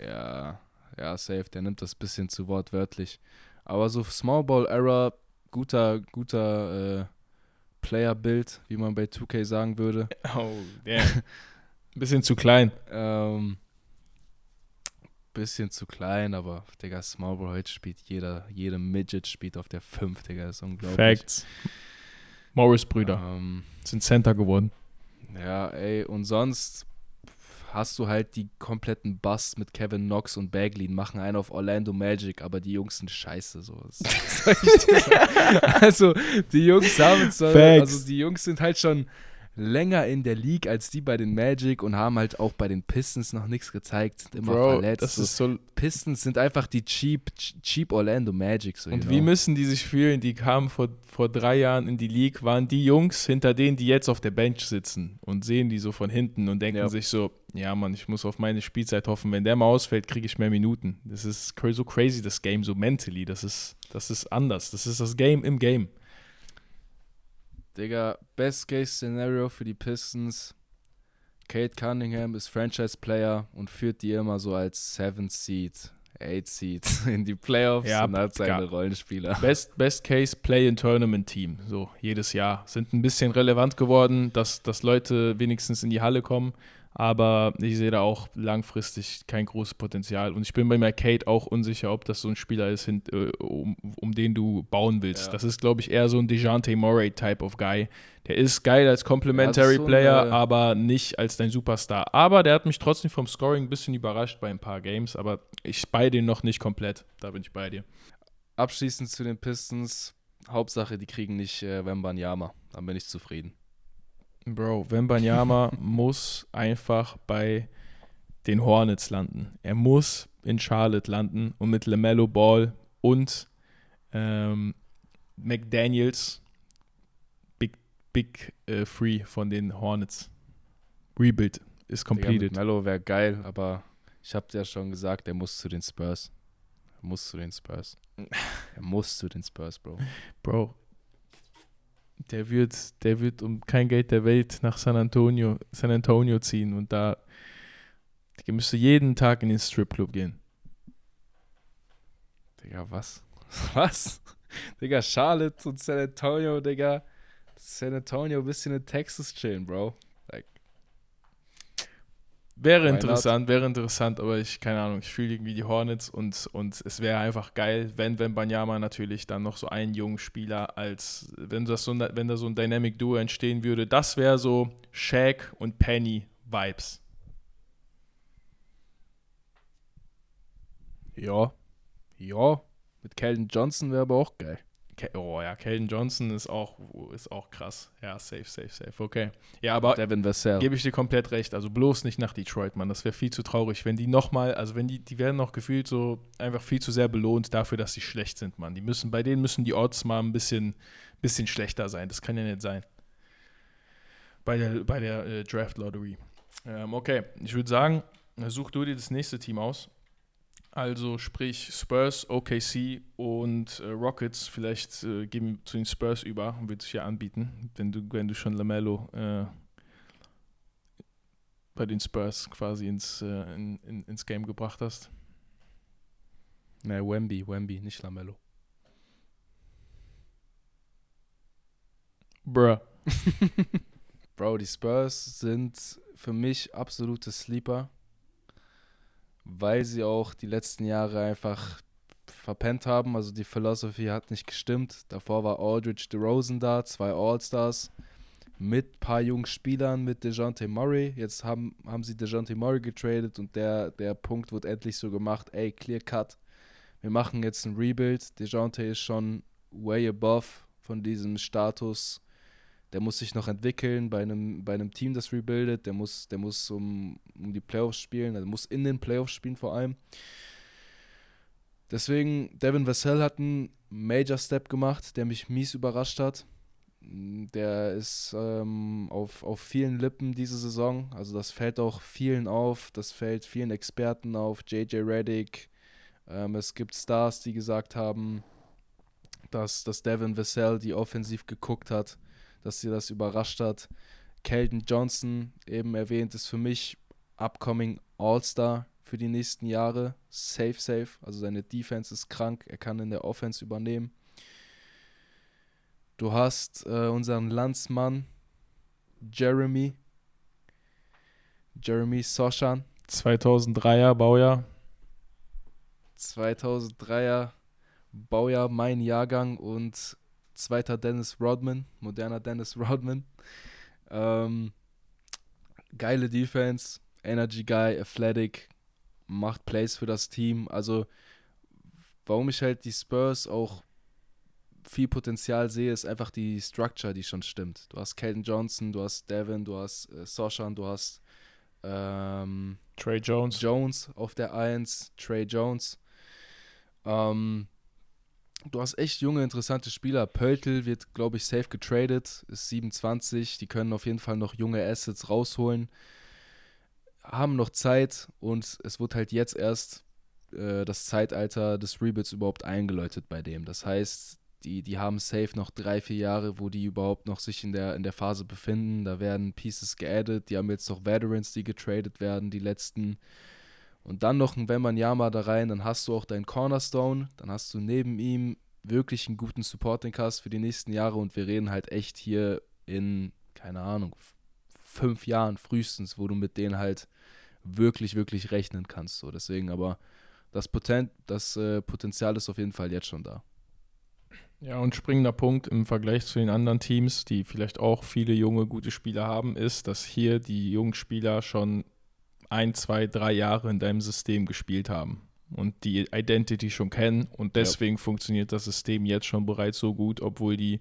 Ja, ja, safe. Der nimmt das bisschen zu wortwörtlich. Aber so Small Ball Era, guter, guter äh, Player-Bild, wie man bei 2K sagen würde. Oh, der. Bisschen zu klein. Ähm, bisschen zu klein, aber Digga, Small Ball heute spielt jeder, jede Midget spielt auf der 5, Digga, ist unglaublich. Facts. Morris-Brüder Ähm, sind Center geworden. ja, ey, und sonst hast du halt die kompletten Busts mit Kevin Knox und Bagley, machen einen auf Orlando Magic, aber die Jungs sind scheiße. So. Also, die Jungs haben zwar, Facts. also die Jungs sind halt schon länger in der League als die bei den Magic und haben halt auch bei den Pistons noch nichts gezeigt, sind immer Bro, verletzt. das ist so. Pistons sind einfach die cheap, cheap Orlando Magic. So, Und you wie müssen die sich fühlen? Die kamen vor, vor drei Jahren in die League, waren die Jungs hinter denen, die jetzt auf der Bench sitzen und sehen die so von hinten und denken Ja. sich so, ja Mann, ich muss auf meine Spielzeit hoffen. Wenn der mal ausfällt, kriege ich mehr Minuten. Das ist so crazy, das Game, so mentally. Das ist, das ist anders. Das ist das Game im Game. Digga, Best-Case-Szenario für die Pistons. Kate Cunningham ist Franchise-Player und führt die immer so als 7th Seed, 8th Seed in die Playoffs Ja, und hat seine gar- Rollenspieler. Best, Best Case Play-in-Tournament-Team, so jedes Jahr. Sind ein bisschen relevant geworden, dass, dass Leute wenigstens in die Halle kommen, aber ich sehe da auch langfristig kein großes Potenzial. Und ich bin bei mir Kate auch unsicher, ob das so ein Spieler ist, hin, äh, um, um den du bauen willst. Ja. Das ist, glaube ich, eher so ein DeJounte Murray-Type of Guy. Der ist geil als Complementary so Player, eine- aber nicht als dein Superstar. Aber der hat mich trotzdem vom Scoring ein bisschen überrascht bei ein paar Games, aber ich bei den noch nicht komplett. Da bin ich bei dir. Abschließend zu den Pistons. Hauptsache, die kriegen nicht äh, Wembanyama. Dann bin ich zufrieden. Bro, Wembanyama muss einfach bei den Hornets landen. Er muss in Charlotte landen und mit LaMelo Ball und ähm, McDaniels Big, Big äh, Free von den Hornets. Rebuild ist completed. Mello wäre geil, aber ich habe ja schon gesagt, er muss zu den Spurs. Er muss zu den Spurs. Er muss zu den Spurs, Bro. Bro, der wird, der wird um kein Geld der Welt nach San Antonio, San Antonio ziehen und da der müsste jeden Tag in den Stripclub gehen. Digga, was? Was? Digga, Charlotte und San Antonio, Digga. San Antonio bisschen in Texas chillen, Bro. Wäre not? interessant, wäre interessant, aber ich, keine Ahnung, ich fühle irgendwie die Hornets und, und es wäre einfach geil, wenn, wenn Banyama natürlich dann noch so einen jungen Spieler als, wenn das so, wenn da so ein Dynamic Duo entstehen würde, das wäre so Shaq und Penny Vibes. ja. Ja. Mit Calvin Johnson wäre aber auch geil. Oh ja, Keldon Johnson ist auch, ist auch krass. Ja, safe, safe, safe. Okay. Ja, aber Devin Vassell. Gebe ich dir komplett recht. Also bloß nicht nach Detroit, Mann. Das wäre viel zu traurig, wenn die nochmal, also wenn die, die werden noch gefühlt so einfach viel zu sehr belohnt dafür, dass sie schlecht sind, Mann. Die müssen, bei denen müssen die Odds mal ein bisschen, bisschen schlechter sein. Das kann ja nicht sein. Bei der, bei der äh, Draft Lottery. Ähm, okay, ich würde sagen, such du dir das nächste Team aus. Also sprich Spurs, OKC und äh, Rockets. Vielleicht äh, gehen wir zu den Spurs über, wird sich ja anbieten, wenn du, wenn du schon Lamello äh, bei den Spurs quasi ins, äh, in, in, ins Game gebracht hast. Ne, Wemby, Wemby, nicht Lamello. Bruh. Bro, die Spurs sind für mich absolute Sleeper, weil sie auch die letzten Jahre einfach verpennt haben. Also die Philosophy hat nicht gestimmt. Davor war Aldridge DeRozan da, zwei All-Stars mit ein paar jungen Spielern, mit DeJounte Murray. Jetzt haben, haben sie DeJounte Murray getradet und der, der Punkt wird endlich so gemacht, ey, clear cut. Wir machen jetzt ein Rebuild. DeJounte ist schon way above von diesem Status der muss sich noch entwickeln bei einem, bei einem Team, das rebuildet. Der muss, der muss um, um die Playoffs spielen, der muss in den Playoffs spielen vor allem. Deswegen, Devin Vassell hat einen Major Step gemacht, der mich mies überrascht hat. Der ist ähm, auf, auf vielen Lippen diese Saison. Also das fällt auch vielen auf. Das fällt vielen Experten auf. JJ Reddick. Ähm, es gibt Stars, die gesagt haben, dass, dass Devin Vassell die offensiv geguckt hat dass sie das überrascht hat. Kelton Johnson, eben erwähnt, ist für mich upcoming All-Star für die nächsten Jahre. Safe, safe. Also seine Defense ist krank. Er kann in der Offense übernehmen. Du hast äh, unseren Landsmann Jeremy. Jeremy Soshan. 2003er Baujahr. 2003er Baujahr, mein Jahrgang und zweiter Dennis Rodman, moderner Dennis Rodman. Ähm, geile Defense, Energy Guy, Athletic, macht Plays für das Team. Also, warum ich halt die Spurs auch viel Potenzial sehe, ist einfach die Structure, die schon stimmt. Du hast Kelton Johnson, du hast Devin, du hast äh, Soshan, du hast ähm, Trey Jones. Jones auf der 1, Trey Jones. Ähm, du hast echt junge, interessante Spieler. Pöltl wird, glaube ich, safe getradet, ist 27. Die können auf jeden Fall noch junge Assets rausholen. Haben noch Zeit und es wird halt jetzt erst äh, das Zeitalter des Rebuilds überhaupt eingeläutet bei dem. Das heißt, die, die haben safe noch drei, vier Jahre, wo die überhaupt noch sich in der, in der Phase befinden. Da werden Pieces geaddet. Die haben jetzt noch Veterans, die getradet werden, die letzten. Und dann noch ein Wembanyama da rein, dann hast du auch deinen Cornerstone, dann hast du neben ihm wirklich einen guten Supporting Cast für die nächsten Jahre und wir reden halt echt hier in, keine Ahnung, fünf Jahren frühestens, wo du mit denen halt wirklich, wirklich rechnen kannst. So, deswegen aber das, Potent, das äh, Potenzial ist auf jeden Fall jetzt schon da. Ja, und springender Punkt im Vergleich zu den anderen Teams, die vielleicht auch viele junge, gute Spieler haben, ist, dass hier die jungen Spieler schon ein, zwei, drei Jahre in deinem System gespielt haben und die Identity schon kennen und deswegen ja. funktioniert das System jetzt schon bereits so gut, obwohl die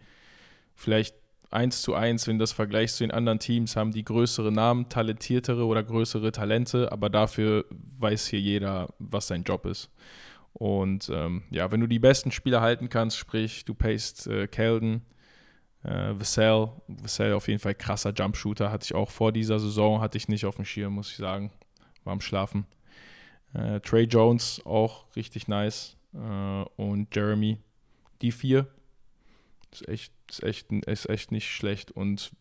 vielleicht eins zu eins, wenn das Vergleich zu den anderen Teams haben, die größere Namen, talentiertere oder größere Talente, aber dafür weiß hier jeder, was sein Job ist. Und ähm, ja, wenn du die besten Spieler halten kannst, sprich, du payst äh, Keldon, äh, Vassell, Vassell auf jeden Fall krasser Jumpshooter, hatte ich auch vor dieser Saison, hatte ich nicht auf dem Schirm, muss ich sagen, war am Schlafen. Äh, Trey Jones auch richtig nice äh, und Jeremy, die vier, ist echt, ist echt, ist echt nicht schlecht und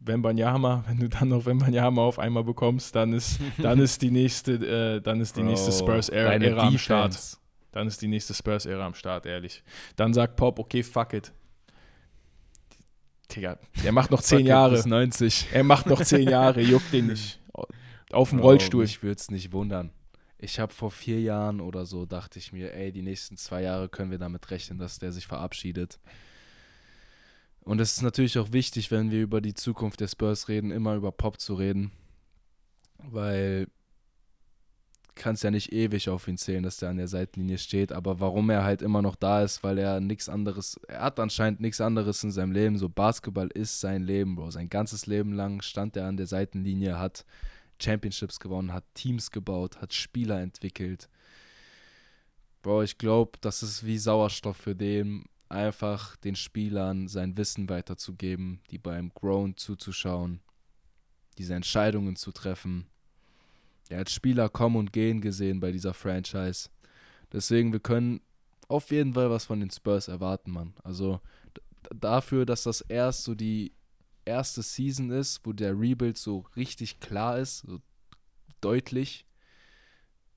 Wembanyama, wenn du dann noch Wembanyama auf einmal bekommst, dann ist, dann ist die nächste, äh, dann ist die Bro, nächste Spurs-Ära am Start. Dann ist die nächste Spurs-Ära am Start, ehrlich. Dann sagt Pop, okay, fuck it. Digga, der macht noch zehn Jahre. Bis 90. Er macht noch zehn Jahre, juckt den nicht. Auf dem Rollstuhl. Ich würde es nicht wundern. Ich habe vor vier Jahren oder so, dachte ich mir, ey, die nächsten zwei Jahre können wir damit rechnen, dass der sich verabschiedet. Und es ist natürlich auch wichtig, wenn wir über die Zukunft der Spurs reden, immer über Pop zu reden. Weil kannst ja nicht ewig auf ihn zählen, dass der an der Seitenlinie steht, aber warum er halt immer noch da ist, weil er nichts anderes, er hat anscheinend nichts anderes in seinem Leben. So Basketball ist sein Leben, Bro. Sein ganzes Leben lang stand er an der Seitenlinie, hat Championships gewonnen, hat Teams gebaut, hat Spieler entwickelt. Bro, ich glaube, das ist wie Sauerstoff für den, einfach den Spielern sein Wissen weiterzugeben, die beim Grown zuzuschauen, diese Entscheidungen zu treffen er hat Spieler kommen und gehen gesehen bei dieser Franchise. Deswegen, wir können auf jeden Fall was von den Spurs erwarten, Mann. Also dafür, dass das erst so die erste Season ist, wo der Rebuild so richtig klar ist, so deutlich,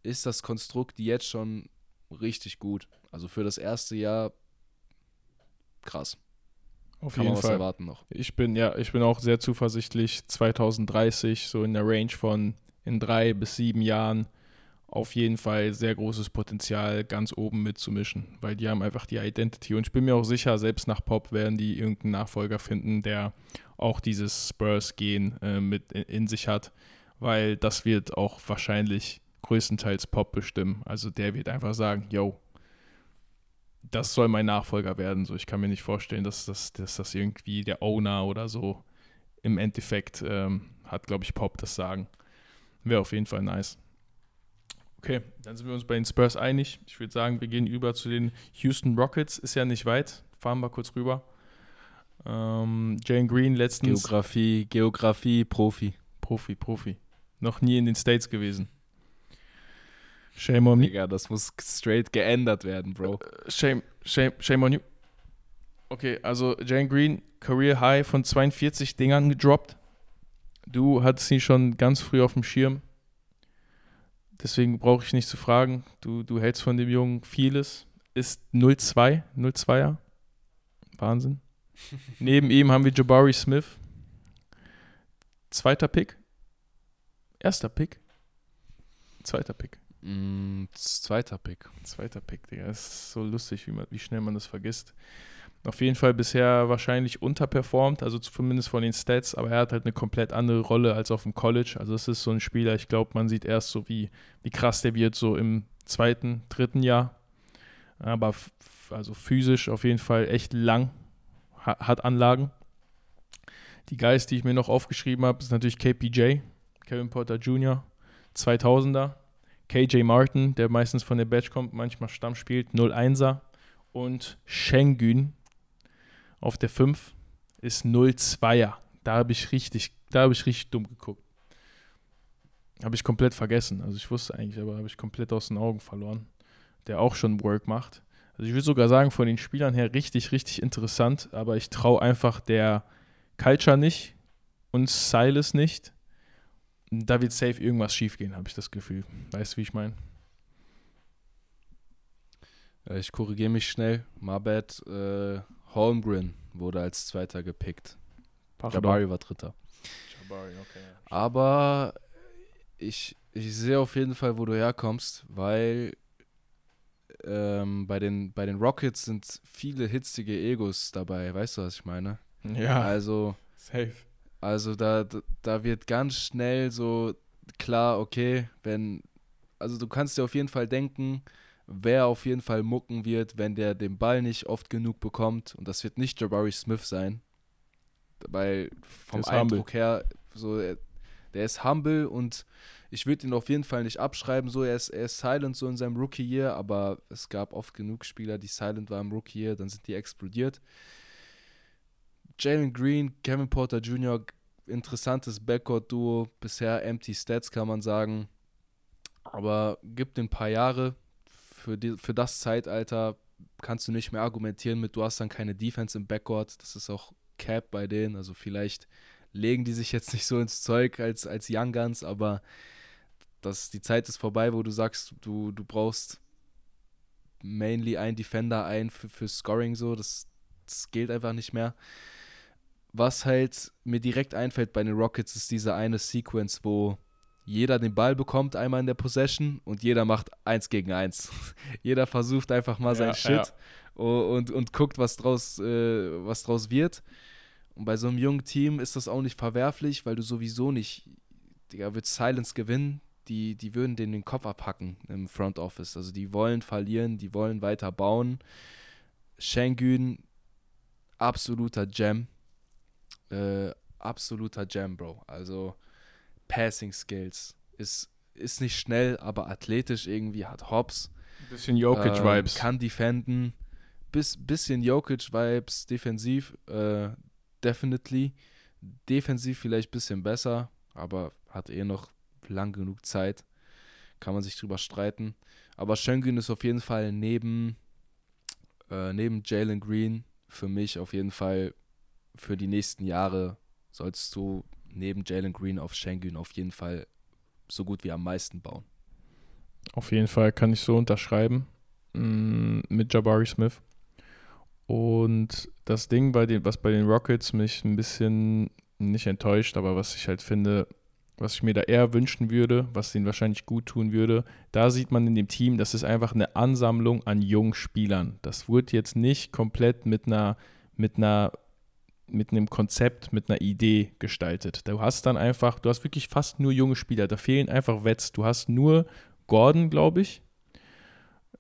ist das Konstrukt jetzt schon richtig gut. Also für das erste Jahr krass. Auf Kann jeden Fall. erwarten noch. Ich bin ja, ich bin auch sehr zuversichtlich 2030 so in der Range von in drei bis sieben Jahren auf jeden Fall sehr großes Potenzial, ganz oben mitzumischen, weil die haben einfach die Identity. Und ich bin mir auch sicher, selbst nach Pop werden die irgendeinen Nachfolger finden, der auch dieses Spurs-Gen äh, mit in, in, sich hat, weil das wird auch wahrscheinlich größtenteils Pop bestimmen. Also der wird einfach sagen, yo, das soll mein Nachfolger werden. So, ich kann mir nicht vorstellen, dass das, dass das irgendwie der Owner oder so im Endeffekt ähm, hat, glaube ich, Pop das Sagen. Wäre auf jeden Fall nice. Okay, dann sind wir uns bei den Spurs einig. Ich würde sagen, wir gehen über zu den Houston Rockets. Ist ja nicht weit. Fahren wir kurz rüber. Ähm, Jane Green letztens. Geografie, Geografie, Profi. Profi, Profi. Noch nie in den States gewesen. Shame on me. Digga, das muss straight geändert werden, Bro. Äh, shame, shame, shame on you. Okay, also Jane Green, Career High von 42 Dingern gedroppt. Du hattest sie schon ganz früh auf dem Schirm. Deswegen brauche ich nicht zu fragen. Du, du hältst von dem Jungen vieles. Ist 0-2, 0-2er. Wahnsinn. Neben ihm haben wir Jabari Smith. Zweiter Pick. Erster Pick. Zweiter Pick. Mm, zweiter Pick. Zweiter Pick, Digga. Das ist so lustig, wie, man, wie schnell man das vergisst auf jeden Fall bisher wahrscheinlich unterperformt, also zumindest von den Stats, aber er hat halt eine komplett andere Rolle als auf dem College. Also es ist so ein Spieler, ich glaube, man sieht erst so, wie, wie krass der wird, so im zweiten, dritten Jahr. Aber also physisch auf jeden Fall echt lang, hat Anlagen. Die Guys, die ich mir noch aufgeschrieben habe, ist natürlich KPJ, Kevin Porter Jr., 2000er. KJ Martin, der meistens von der Batch kommt, manchmal Stamm spielt, 01er. Und Schengen auf der 5 ist 02er. Da habe ich richtig, da habe ich richtig dumm geguckt. Habe ich komplett vergessen. Also ich wusste eigentlich, aber habe ich komplett aus den Augen verloren. Der auch schon Work macht. Also ich würde sogar sagen, von den Spielern her richtig, richtig interessant, aber ich traue einfach der Culture nicht und Silas nicht. Da wird safe irgendwas schiefgehen, habe ich das Gefühl. Weißt du, wie ich meine? Äh, ich korrigiere mich schnell. Mabed äh, Holmgren wurde als Zweiter gepickt. Jabari war Dritter. Jabari, okay. Aber ich, ich sehe auf jeden Fall, wo du herkommst, weil ähm, bei, den, bei den Rockets sind viele hitzige Egos dabei. Weißt du, was ich meine? Ja. Also, safe. Also da, da wird ganz schnell so klar, okay, wenn, also du kannst dir auf jeden Fall denken, wer auf jeden Fall mucken wird, wenn der den Ball nicht oft genug bekommt. Und das wird nicht Jabari Smith sein. Weil vom Eindruck humble. her, so, der ist humble und ich würde ihn auf jeden Fall nicht abschreiben. So, er ist, er ist silent so in seinem Rookie-Year, aber es gab oft genug Spieler, die silent waren im Rookie-Year, dann sind die explodiert. Jalen Green, Kevin Porter Jr., interessantes Backcourt-Duo. Bisher empty Stats, kann man sagen. Aber gibt ein paar Jahre. Für, die, für das Zeitalter kannst du nicht mehr argumentieren mit, du hast dann keine Defense im Backcourt. Das ist auch Cap bei denen. Also vielleicht legen die sich jetzt nicht so ins Zeug als, als Young Guns, aber das, die Zeit ist vorbei, wo du sagst, du, du brauchst mainly einen Defender ein für, für Scoring so. Das, das gilt einfach nicht mehr was halt mir direkt einfällt bei den Rockets, ist diese eine Sequence, wo jeder den Ball bekommt einmal in der Possession und jeder macht eins gegen eins. jeder versucht einfach mal ja, sein Shit ja. und, und guckt, was draus, äh, was draus wird. Und bei so einem jungen Team ist das auch nicht verwerflich, weil du sowieso nicht, Digga, wird Silence gewinnen. Die, die würden denen den Kopf abhacken im Front Office. Also die wollen verlieren, die wollen weiter bauen. Schengen, absoluter Gem äh, absoluter Jam, Bro. Also Passing Skills ist, ist nicht schnell, aber athletisch irgendwie hat Hops. Bisschen Jokic-Vibes. Ähm, kann defenden. Bis, bisschen Jokic-Vibes, defensiv, äh, definitely. Defensiv vielleicht ein bisschen besser, aber hat eh noch lang genug Zeit. Kann man sich drüber streiten. Aber Schöngen ist auf jeden Fall neben, äh, neben Jalen Green für mich auf jeden Fall für die nächsten Jahre sollst du neben Jalen Green auf Schengen auf jeden Fall so gut wie am meisten bauen. Auf jeden Fall kann ich so unterschreiben mm, mit Jabari Smith. Und das Ding, bei den, was bei den Rockets mich ein bisschen nicht enttäuscht, aber was ich halt finde, was ich mir da eher wünschen würde, was ihnen wahrscheinlich gut tun würde, da sieht man in dem Team, das ist einfach eine Ansammlung an jungen Spielern. Das wurde jetzt nicht komplett mit einer, mit einer mit einem Konzept, mit einer Idee gestaltet. Du hast dann einfach, du hast wirklich fast nur junge Spieler. Da fehlen einfach Wets. Du hast nur Gordon, glaube ich.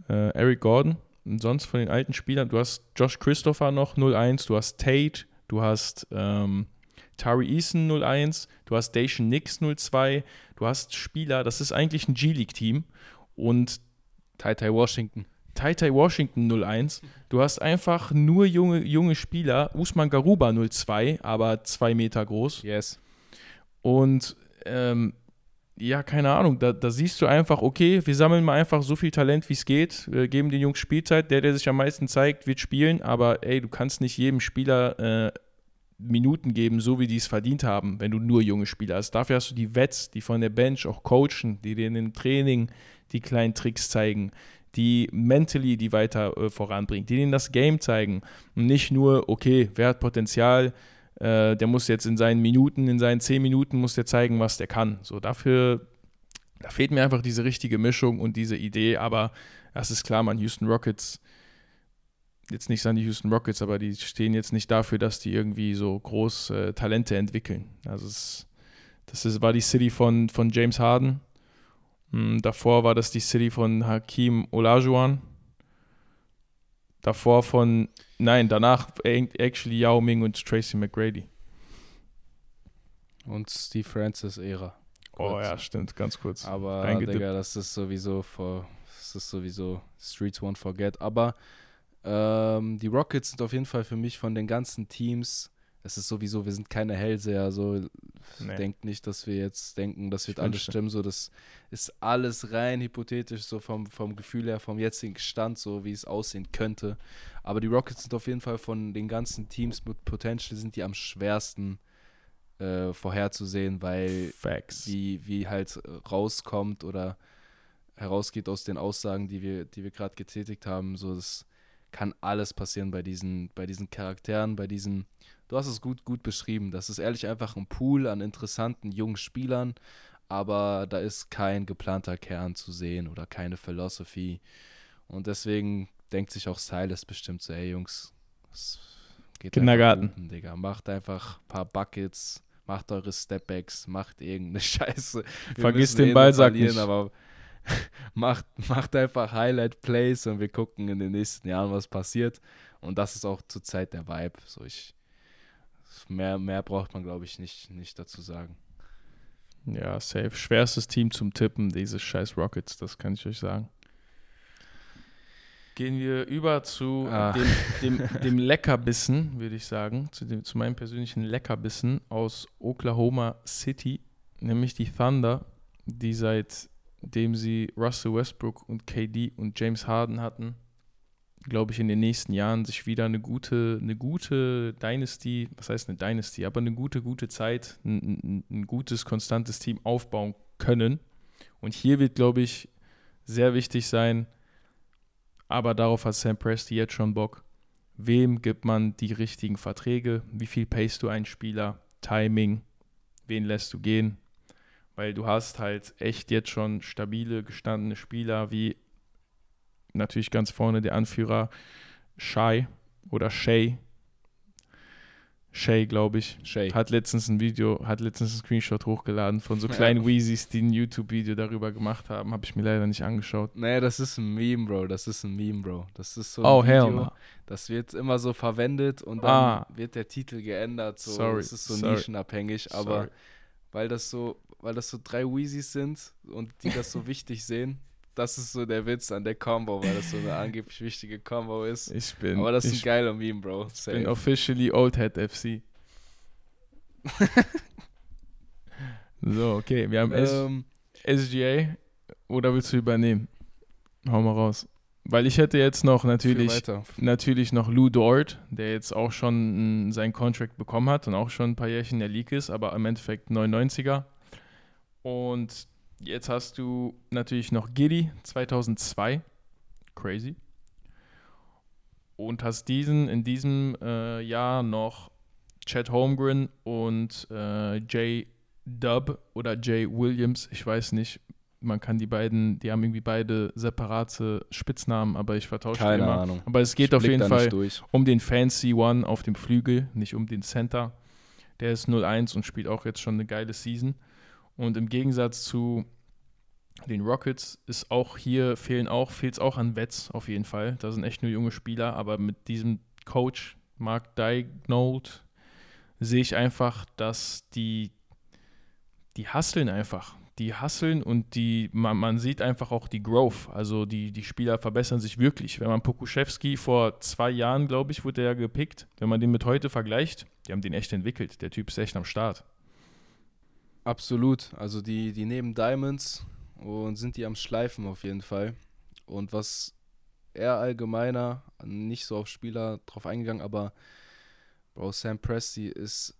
Äh, Eric Gordon. Und sonst von den alten Spielern, du hast Josh Christopher noch 0-1, du hast Tate, du hast ähm, Tari Eason 0-1, du hast Dacian Nix 0-2, du hast Spieler, das ist eigentlich ein G-League-Team. Und Tai Tai Washington. Tai Tai Washington 01. Du hast einfach nur junge, junge Spieler. Usman Garuba 02, aber zwei Meter groß. Yes. Und ähm, ja, keine Ahnung, da, da, siehst du einfach, okay, wir sammeln mal einfach so viel Talent, wie es geht, wir geben den Jungs Spielzeit, der, der sich am meisten zeigt, wird spielen, aber ey, du kannst nicht jedem Spieler äh, Minuten geben, so wie die es verdient haben, wenn du nur junge Spieler hast. Dafür hast du die Vets, die von der Bench auch coachen, die dir in dem Training die kleinen Tricks zeigen, die mentally die weiter äh, voranbringt, die ihnen das Game zeigen und nicht nur, okay, wer hat Potenzial, äh, der muss jetzt in seinen Minuten, in seinen zehn Minuten muss der zeigen, was der kann. So dafür, da fehlt mir einfach diese richtige Mischung und diese Idee, aber das ist klar, man, Houston Rockets, jetzt nicht an die Houston Rockets, aber die stehen jetzt nicht dafür, dass die irgendwie so groß äh, Talente entwickeln. Also es, das ist, war die City von, von James Harden davor war das die City von Hakim Olajuwon. Davor von, nein, danach actually Yao Ming und Tracy McGrady. Und Steve Francis Ära. Oh ja, stimmt, ganz kurz. Aber. Digga, das ist sowieso for, das ist sowieso Streets won't forget. Aber ähm, die Rockets sind auf jeden Fall für mich von den ganzen Teams. Es ist sowieso, wir sind keine Hellseher, so Nee. denkt nicht, dass wir jetzt denken, das wird Ich alles stimmen. So, das ist alles rein hypothetisch, so vom, vom Gefühl her, vom jetzigen Stand, so wie es aussehen könnte. Aber die Rockets sind auf jeden Fall von den ganzen Teams mit Potential sind die am schwersten äh, vorherzusehen, weil Facts. wie, wie halt rauskommt oder herausgeht aus den Aussagen, die wir, die wir gerade getätigt haben. So, das kann alles passieren bei diesen, bei diesen Charakteren, bei diesen, du hast es gut, gut beschrieben. Das ist ehrlich einfach ein Pool an interessanten jungen Spielern, aber da ist kein geplanter Kern zu sehen oder keine Philosophy. Und deswegen denkt sich auch Silas bestimmt so, ey Jungs, es geht Kindergarten. unten, Digga. Macht einfach ein paar Buckets, macht eure Stepbacks, macht irgendeine Scheiße. Wir Vergiss den eh Ballsack nicht. Aber macht, macht einfach Highlight-Plays und wir gucken in den nächsten Jahren, was passiert. Und das ist auch zurzeit der Vibe. So ich, mehr, mehr braucht man, glaube ich, nicht, nicht dazu sagen. Ja, safe. Schwerstes Team zum Tippen, diese scheiß Rockets, das kann ich euch sagen. Gehen wir über zu Ah. dem, dem, dem Leckerbissen, würde ich sagen, zu, dem, zu meinem persönlichen Leckerbissen aus Oklahoma City, nämlich die Thunder, die seitdem sie Russell Westbrook und KD und James Harden hatten, glaube ich, in den nächsten Jahren sich wieder eine gute, eine gute Dynasty, was heißt eine Dynasty, aber eine gute, gute Zeit, ein, ein, gutes, konstantes Team aufbauen können. Und hier wird, glaube ich, sehr wichtig sein, aber darauf hat Sam Presti jetzt schon Bock. Wem gibt man die richtigen Verträge? Wie viel payst du einen Spieler? Timing? Wen lässt du gehen? Weil du hast halt echt jetzt schon stabile, gestandene Spieler wie natürlich ganz vorne der Anführer Shai oder Shay. Shay, glaube ich. Shay. Hat letztens ein Video, hat letztens ein Screenshot hochgeladen von so kleinen Weezys, die ein YouTube-Video darüber gemacht haben. Habe ich mir leider nicht angeschaut. Nee, das ist ein Meme, Bro. Das ist ein Meme, Bro. Das ist so ein Oh, hell Video, no. Das wird immer so verwendet und dann Ah. wird der Titel geändert. So. Sorry, Das ist so sorry. nischenabhängig, aber Sorry. weil das so, weil das so drei Weezys sind und die das so wichtig sehen, das ist so der Witz an der Combo, weil das so eine angeblich wichtige Combo ist. Ich bin, aber das ist ich ein geiler Meme, Bro. bin Safe. officially Old Head FC. so, okay, wir haben Ähm, SGA oder willst du übernehmen? Hau mal raus. Weil ich hätte jetzt noch natürlich natürlich noch Lou Dort, der jetzt auch schon mm, seinen Contract bekommen hat und auch schon ein paar Jährchen in der League ist, aber im Endeffekt 99er. Und jetzt hast du natürlich noch Giddy 2002, crazy. Und hast diesen in diesem äh, Jahr noch Chad Holmgren und äh, Jay Dub oder Jay Williams, ich weiß nicht. Man kann die beiden, die haben irgendwie beide separate Spitznamen, aber ich vertausche die Keine immer. Ahnung. Aber es geht Ich auf jeden Fall um den Fancy One auf dem Flügel, nicht um den Center. Der ist 0-1 und spielt auch jetzt schon eine geile Season. Und im Gegensatz zu den Rockets ist auch hier, fehlen auch, fehlt es auch an Wets auf jeden Fall. Da sind echt nur junge Spieler, aber mit diesem Coach, Mark Dignold, sehe ich einfach, dass die, die hasseln einfach. Die hasseln und die, man, man sieht einfach auch die Growth. Also die, die Spieler verbessern sich wirklich. Wenn man Pokuschewski vor zwei Jahren, glaube ich, wurde er ja gepickt. Wenn man den mit heute vergleicht, die haben den echt entwickelt. Der Typ ist echt am Start. Absolut. Also die, die nehmen Diamonds und sind die am Schleifen auf jeden Fall. Und was eher allgemeiner, nicht so auf Spieler drauf eingegangen, aber Bro, Sam Presti ist,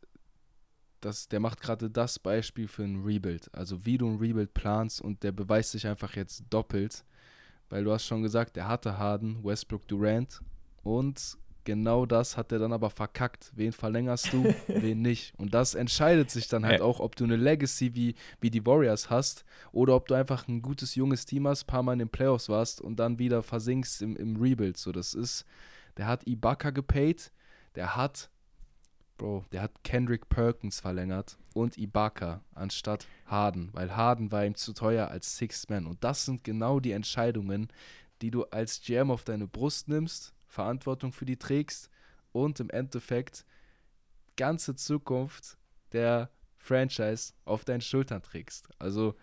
das, der macht gerade das Beispiel für ein Rebuild. Also wie du ein Rebuild planst und der beweist sich einfach jetzt doppelt. Weil du hast schon gesagt, der hatte Harden, Westbrook, Durant und genau das hat er dann aber verkackt. Wen verlängerst du, wen nicht? Und das entscheidet sich dann halt auch, ob du eine Legacy wie, wie die Warriors hast oder ob du einfach ein gutes junges Team hast, paar Mal in den Playoffs warst und dann wieder versinkst im, im Rebuild. So, das ist, der hat Ibaka gepaid, der hat, Bro, der hat Kendrick Perkins verlängert und Ibaka anstatt Harden, weil Harden war ihm zu teuer als Sixth Man. Und das sind genau die Entscheidungen, die du als GM auf deine Brust nimmst Verantwortung für die trägst und im Endeffekt ganze Zukunft der Franchise auf deinen Schultern trägst. Also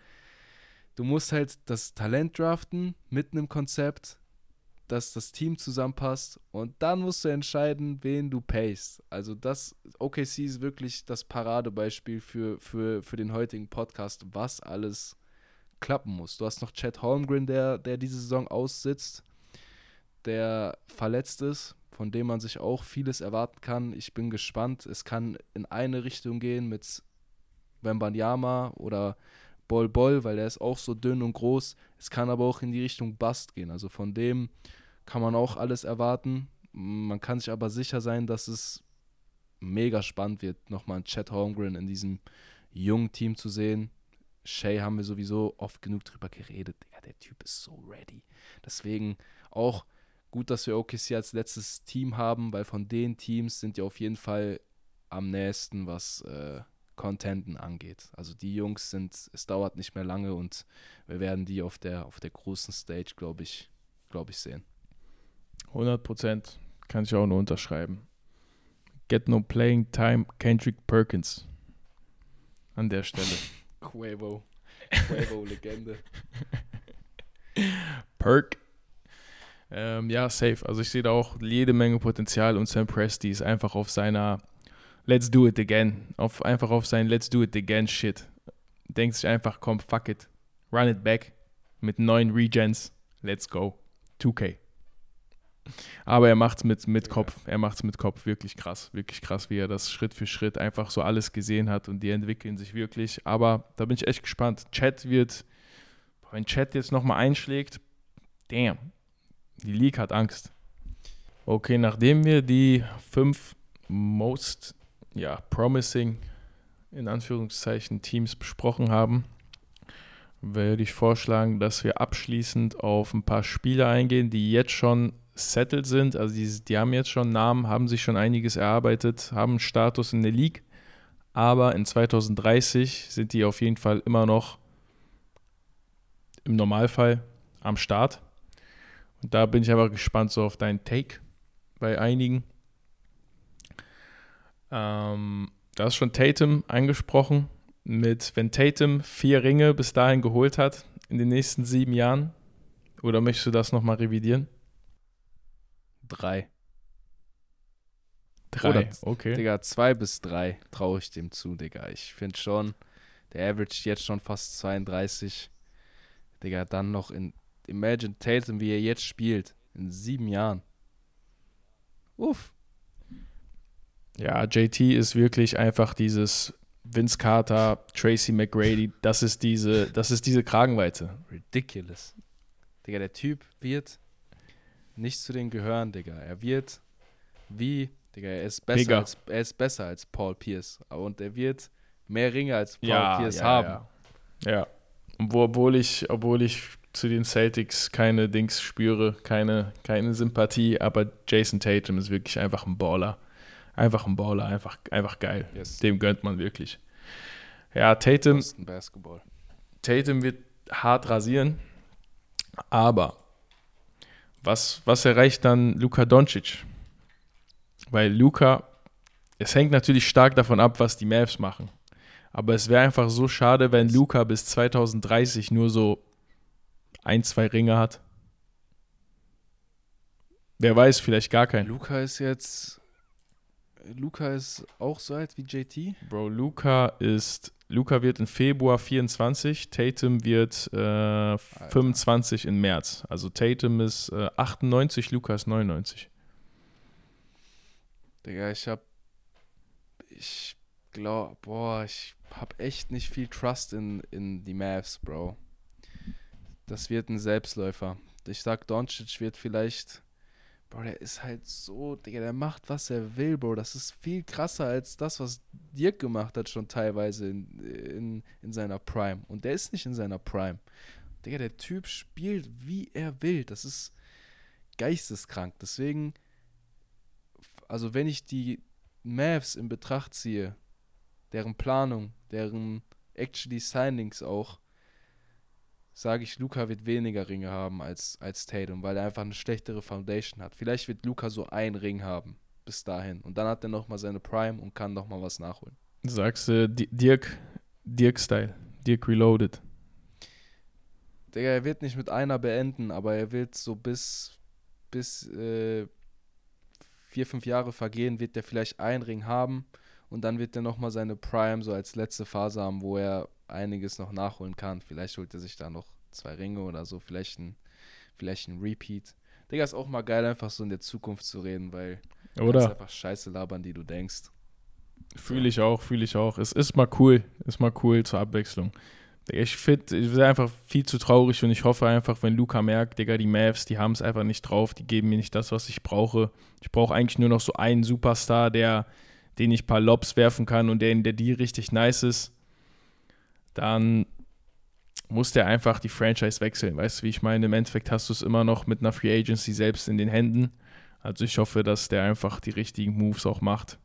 du musst halt das Talent draften mit einem Konzept, dass das Team zusammenpasst und dann musst du entscheiden, wen du payst. Also das, OKC ist wirklich das Paradebeispiel für, für, für den heutigen Podcast, was alles klappen muss. Du hast noch Chad Holmgren, der, der diese Saison aussitzt, der verletzt ist, von dem man sich auch vieles erwarten kann. Ich bin gespannt. Es kann in eine Richtung gehen mit Wembanyama oder Bol Bol, weil der ist auch so dünn und groß. Es kann aber auch in die Richtung Bust gehen. Also von dem kann man auch alles erwarten. Man kann sich aber sicher sein, dass es mega spannend wird, nochmal einen Chad Holmgren in diesem jungen Team zu sehen. Shay haben wir sowieso oft genug drüber geredet. Digga, der Typ ist so ready. Deswegen auch gut, dass wir OKC als letztes Team haben, weil von den Teams sind die auf jeden Fall am nächsten, was äh, Contenten angeht. Also die Jungs sind, es dauert nicht mehr lange und wir werden die auf der, auf der großen Stage, glaube ich, glaube ich, sehen. 100 Prozent. Kann ich auch nur unterschreiben. Get no playing time, Kendrick Perkins. An der Stelle. Quavo. Quavo-Legende. Perk. Ähm, ja, safe. Also ich sehe da auch jede Menge Potenzial und Sam Presti ist einfach auf seiner Let's do it again. Auf, einfach auf sein Let's do it again Shit. Denkt sich einfach, komm, fuck it. Run it back. Mit neuen Regens. Let's go. 2K. Aber er macht es mit, mit Kopf. Er macht es mit Kopf. Wirklich krass. Wirklich krass, wie er das Schritt für Schritt einfach so alles gesehen hat und die entwickeln sich wirklich. Aber da bin ich echt gespannt. Chat wird, wenn Chat jetzt nochmal einschlägt, damn. Die League hat Angst. Okay, nachdem wir die fünf most ja, promising, in Anführungszeichen, Teams besprochen haben, würde ich vorschlagen, dass wir abschließend auf ein paar Spieler eingehen, die jetzt schon settled sind. Also die, die haben jetzt schon Namen, haben sich schon einiges erarbeitet, haben Status in der League. Aber in 2030 sind die auf jeden Fall immer noch im Normalfall am Start. Da bin ich aber gespannt so auf deinen Take bei einigen. Ähm, da ist schon Tatum angesprochen. Mit, wenn Tatum vier Ringe bis dahin geholt hat in den nächsten sieben Jahren, oder möchtest du das nochmal revidieren? Drei. Drei, Oder, okay. Digga, zwei bis drei traue ich dem zu, Digga. Ich finde schon, der Average jetzt schon fast 32. Digga, dann noch in Imagine Tatum, wie er jetzt spielt. In sieben Jahren. Uff. Ja, JT ist wirklich einfach dieses Vince Carter, Tracy McGrady, das ist diese, das ist diese Kragenweite. Ridiculous. Digga, der Typ wird nicht zu den gehören, Digga. Er wird wie, Digga, er ist besser, als, er ist besser als Paul Pierce. Und er wird mehr Ringe als Paul Ja, Pierce ja, haben. Ja. ja. Obwohl ich, obwohl ich zu den Celtics keine Dings spüre, keine, keine Sympathie, aber Jason Tatum ist wirklich einfach ein Baller. Einfach ein Baller, einfach, einfach geil. Yes. Dem gönnt man wirklich. Ja, Tatum. Tatum wird hart rasieren, aber was, was erreicht dann Luka Doncic? Weil Luka, es hängt natürlich stark davon ab, was die Mavs machen. Aber es wäre einfach so schade, wenn Luka bis 2030 nur so ein, zwei Ringe hat. Wer weiß, vielleicht gar keinen. Luca ist jetzt. Luca ist auch so alt wie JT. Bro, Luca ist. Luca wird im Februar 24, Tatum wird äh, 25 im März. Also Tatum ist äh, 98, Luca ist 99. Digga, ich hab. Ich glaub, boah, ich hab echt nicht viel Trust in, in die Mavs, Bro. Das wird ein Selbstläufer. Ich sag, Doncic wird vielleicht. Bro, der ist halt so, Digga, der macht, was er will, Bro. Das ist viel krasser als das, was Dirk gemacht hat, schon teilweise in, in, in seiner Prime. Und der ist nicht in seiner Prime. Digga, der Typ spielt, wie er will. Das ist geisteskrank. Deswegen, also wenn ich die Mavs in Betracht ziehe, deren Planung, deren actually Signings auch, sage ich, Luca wird weniger Ringe haben als, als Tatum, weil er einfach eine schlechtere Foundation hat. Vielleicht wird Luca so einen Ring haben bis dahin. Und dann hat er nochmal seine Prime und kann nochmal was nachholen. Sagst du Di- Dirk, Dirk-Style, Dirk Reloaded. Digga, er wird nicht mit einer beenden, aber er wird so bis, bis äh, vier, fünf Jahre vergehen, wird er vielleicht einen Ring haben und dann wird er nochmal seine Prime so als letzte Phase haben, wo er einiges noch nachholen kann. Vielleicht holt er sich da noch zwei Ringe oder so, vielleicht ein, vielleicht ein Repeat. Digga, ist auch mal geil, einfach so in der Zukunft zu reden, weil du Oder? einfach Scheiße labern, die du denkst. Fühle ich auch, fühle ich auch. Es ist mal cool, ist mal cool zur Abwechslung. Ich finde, ich bin einfach viel zu traurig und ich hoffe einfach, wenn Luca merkt, Digga, die Mavs, die haben es einfach nicht drauf, die geben mir nicht das, was ich brauche. Ich brauche eigentlich nur noch so einen Superstar, der, den ich ein paar Lobs werfen kann und der in der die richtig nice ist. Dann muss der einfach die Franchise wechseln. Weißt du, wie ich meine? Im Endeffekt hast du es immer noch mit einer Free Agency selbst in den Händen. Also ich hoffe, dass der einfach die richtigen Moves auch macht.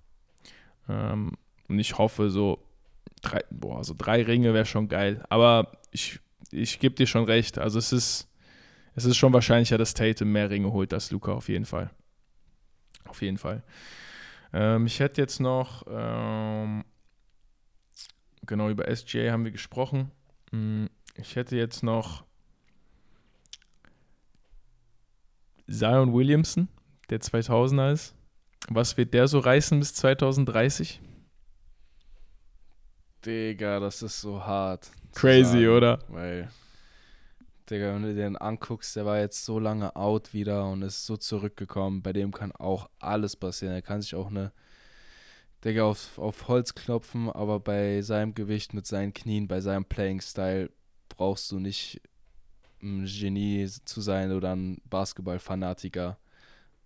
Ähm, und ich hoffe, so drei, boah, so drei Ringe wäre schon geil. Aber ich, ich gebe dir schon recht. Also es ist, es ist schon wahrscheinlicher, dass Tatum mehr Ringe holt als Luca, auf jeden Fall. Auf jeden Fall. Ähm, ich hätte jetzt noch, ähm, genau, über SGA haben wir gesprochen. Mm, Ich hätte jetzt noch Zion Williamson, der 2000er ist. Was wird der so reißen bis 2030? Digga, das ist so hart. Crazy, sagen, oder? Weil, Digga, wenn du den anguckst, der war jetzt so lange out wieder und ist so zurückgekommen. Bei dem kann auch alles passieren. Er kann sich auch eine, Digga, auf, auf Holz klopfen, aber bei seinem Gewicht mit seinen Knien, bei seinem Playing-Style brauchst du nicht ein Genie zu sein oder ein Basketball-Fanatiker,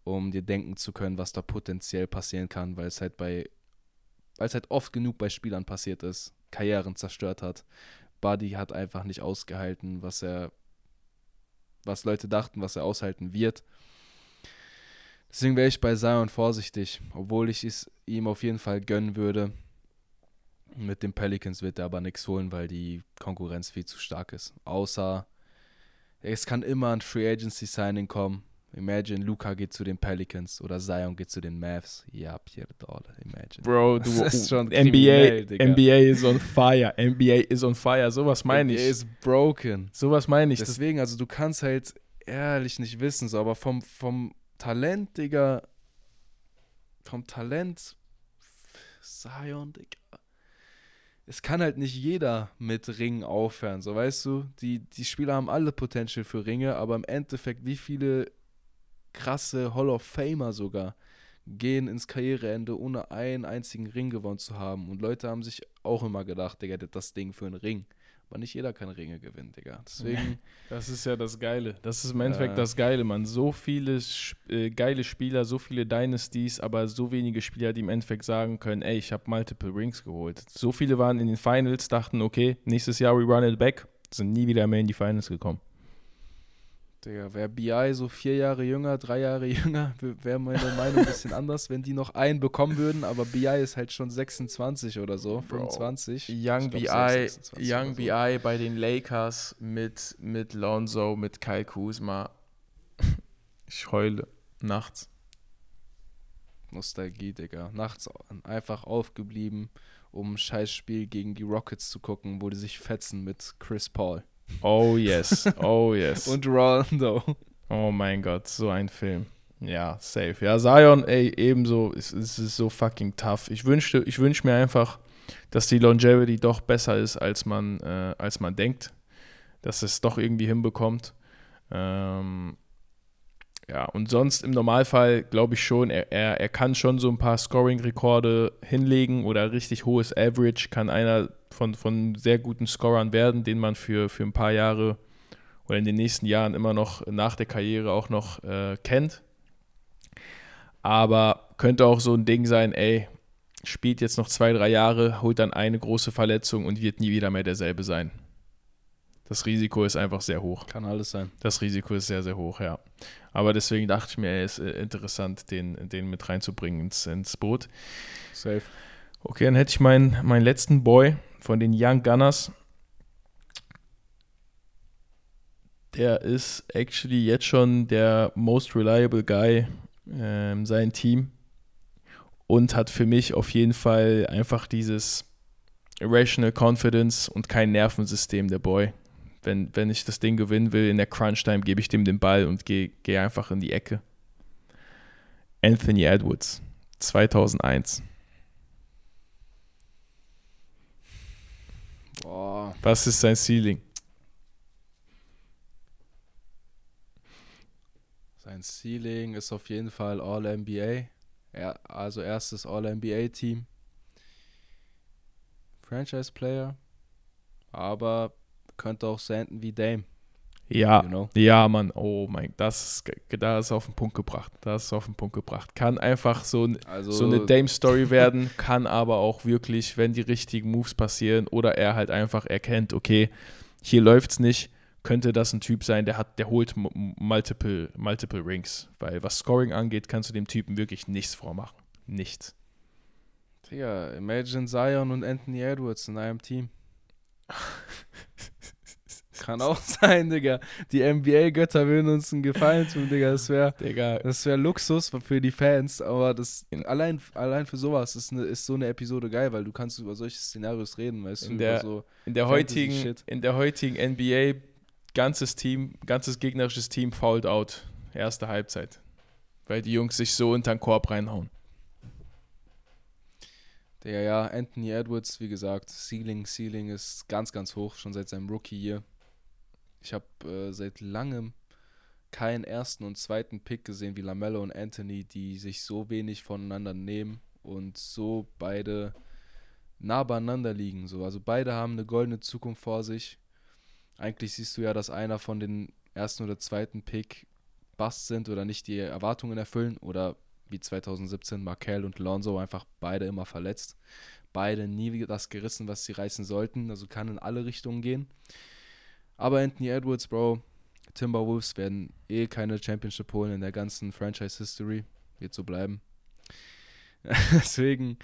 um dir denken zu können, was da potenziell passieren kann, weil es halt bei weil es halt oft genug bei Spielern passiert ist, Karrieren zerstört hat. Buddy hat einfach nicht ausgehalten, was er, was Leute dachten, was er aushalten wird. Deswegen wäre ich bei Zion vorsichtig, obwohl ich es ihm auf jeden Fall gönnen würde. Mit den Pelicans wird er aber nichts holen, weil die Konkurrenz viel zu stark ist. Außer es kann immer ein Free Agency Signing kommen. Imagine, Luca geht zu den Pelicans oder Zion geht zu den Mavs. Ja, Pierre Dolle, imagine. Bro, du, Das ist schon NBA, Digga. NBA is on fire. NBA is on fire. Sowas meine ich. ist broken. Sowas meine ich. Deswegen, also du kannst halt ehrlich nicht wissen, so, aber vom, vom Talent, Digga, vom Talent, Zion, Digga, es kann halt nicht jeder mit Ringen aufhören, so weißt du, die, die Spieler haben alle Potential für Ringe, aber im Endeffekt, wie viele krasse Hall of Famer sogar gehen ins Karriereende, ohne einen einzigen Ring gewonnen zu haben. Und Leute haben sich auch immer gedacht, Digga, das Ding für einen Ring. Aber nicht jeder kann Ringe gewinnen, Digga. Deswegen, das ist ja das Geile. Das ist im Endeffekt Ja. das Geile, man. So viele äh, geile Spieler, so viele Dynasties, aber so wenige Spieler, die im Endeffekt sagen können, ey, ich habe multiple Rings geholt. So viele waren in den Finals, dachten, okay, nächstes Jahr we run it back, sind nie wieder mehr in die Finals gekommen. Digga, wäre BI so vier Jahre jünger, drei Jahre jünger, wäre meine Meinung ein bisschen anders, wenn die noch einen bekommen würden. Aber BI ist halt schon 26 oder so, 25. Young BI, 26 Young so. BI bei den Lakers mit, mit Lonzo, mit Kyle Kuzma. Ich heule nachts. Nostalgie, Digga. Nachts einfach aufgeblieben, um ein Scheißspiel gegen die Rockets zu gucken, wo die sich fetzen mit Chris Paul. Oh yes, oh yes. Und Rondo. oh mein Gott, so ein Film. Ja, safe. Ja, Zion, ey, ebenso. Es, es ist so fucking tough. Ich wünschte, ich wünsche mir einfach, dass die Longevity doch besser ist, als man, äh, als man denkt. Dass es doch irgendwie hinbekommt. Ähm, ja, und sonst im Normalfall glaube ich schon, er, er, er kann schon so ein paar Scoring-Rekorde hinlegen oder richtig hohes Average, kann einer von, von sehr guten Scorern werden, den man für, für ein paar Jahre oder in den nächsten Jahren immer noch nach der Karriere auch noch äh, kennt. Aber könnte auch so ein Ding sein, ey, spielt jetzt noch zwei, drei Jahre, holt dann eine große Verletzung und wird nie wieder mehr derselbe sein. Das Risiko ist einfach sehr hoch. Kann alles sein. Das Risiko ist sehr, sehr hoch, ja. Aber deswegen dachte ich mir, ey, ist äh, interessant, den, den mit reinzubringen ins, ins Boot. Safe. Okay, dann hätte ich meinen, meinen letzten Boy von den Young Gunners. Der ist actually jetzt schon der most reliable guy ähm, sein Team und hat für mich auf jeden Fall einfach dieses irrational confidence und kein Nervensystem, der Boy. Wenn, wenn ich das Ding gewinnen will in der Crunch-Time, gebe ich dem den Ball und gehe geh einfach in die Ecke. Anthony Edwards, 2001. Boah. Was ist sein Ceiling? Sein Ceiling ist auf jeden Fall All-NBA. Ja, also erstes All-NBA-Team. Franchise-Player. Aber könnte auch senden wie Dame. Ja, You know? ja, Mann. Oh mein, das da ist auf den Punkt gebracht. Das ist auf den Punkt gebracht. Kann einfach so, ein- Also, so eine Dame-Story werden, kann aber auch wirklich, wenn die richtigen Moves passieren oder er halt einfach erkennt, okay, hier läuft's nicht, könnte das ein Typ sein, der hat, der holt multiple, multiple Rings. Weil was Scoring angeht, kannst du dem Typen wirklich nichts vormachen. Nichts. Digga, imagine Zion und Anthony Edwards in einem Team. Kann auch sein, Digga. Die NBA-Götter würden uns einen Gefallen tun, Digga. Das wäre das wär Luxus für die Fans, aber das allein, allein für sowas ist, eine, ist so eine Episode geil, weil du kannst über solche Szenarios reden, weißt In du, der- so in der heutigen, in der heutigen NBA, ganzes Team, ganzes gegnerisches Team fouled out. Erste Halbzeit. Weil die Jungs sich so unter den Korb reinhauen. Digga, ja, Anthony Edwards, wie gesagt, Ceiling, Ceiling ist ganz, ganz hoch, schon seit seinem Rookie-Year. Ich habe äh, seit langem keinen ersten und zweiten Pick gesehen wie Lamello und Anthony, die sich so wenig voneinander nehmen und so beide nah beieinander liegen. So. Also beide haben eine goldene Zukunft vor sich. Eigentlich siehst du ja, dass einer von den ersten oder zweiten Pick Bust sind oder nicht die Erwartungen erfüllen oder wie 2017 Markel und Lonzo einfach beide immer verletzt. Beide nie das gerissen, was sie reißen sollten. Also kann in alle Richtungen gehen. Aber Anthony Edwards, Bro, Timberwolves werden eh keine Championship holen in der ganzen Franchise-History. Wird so bleiben. Deswegen,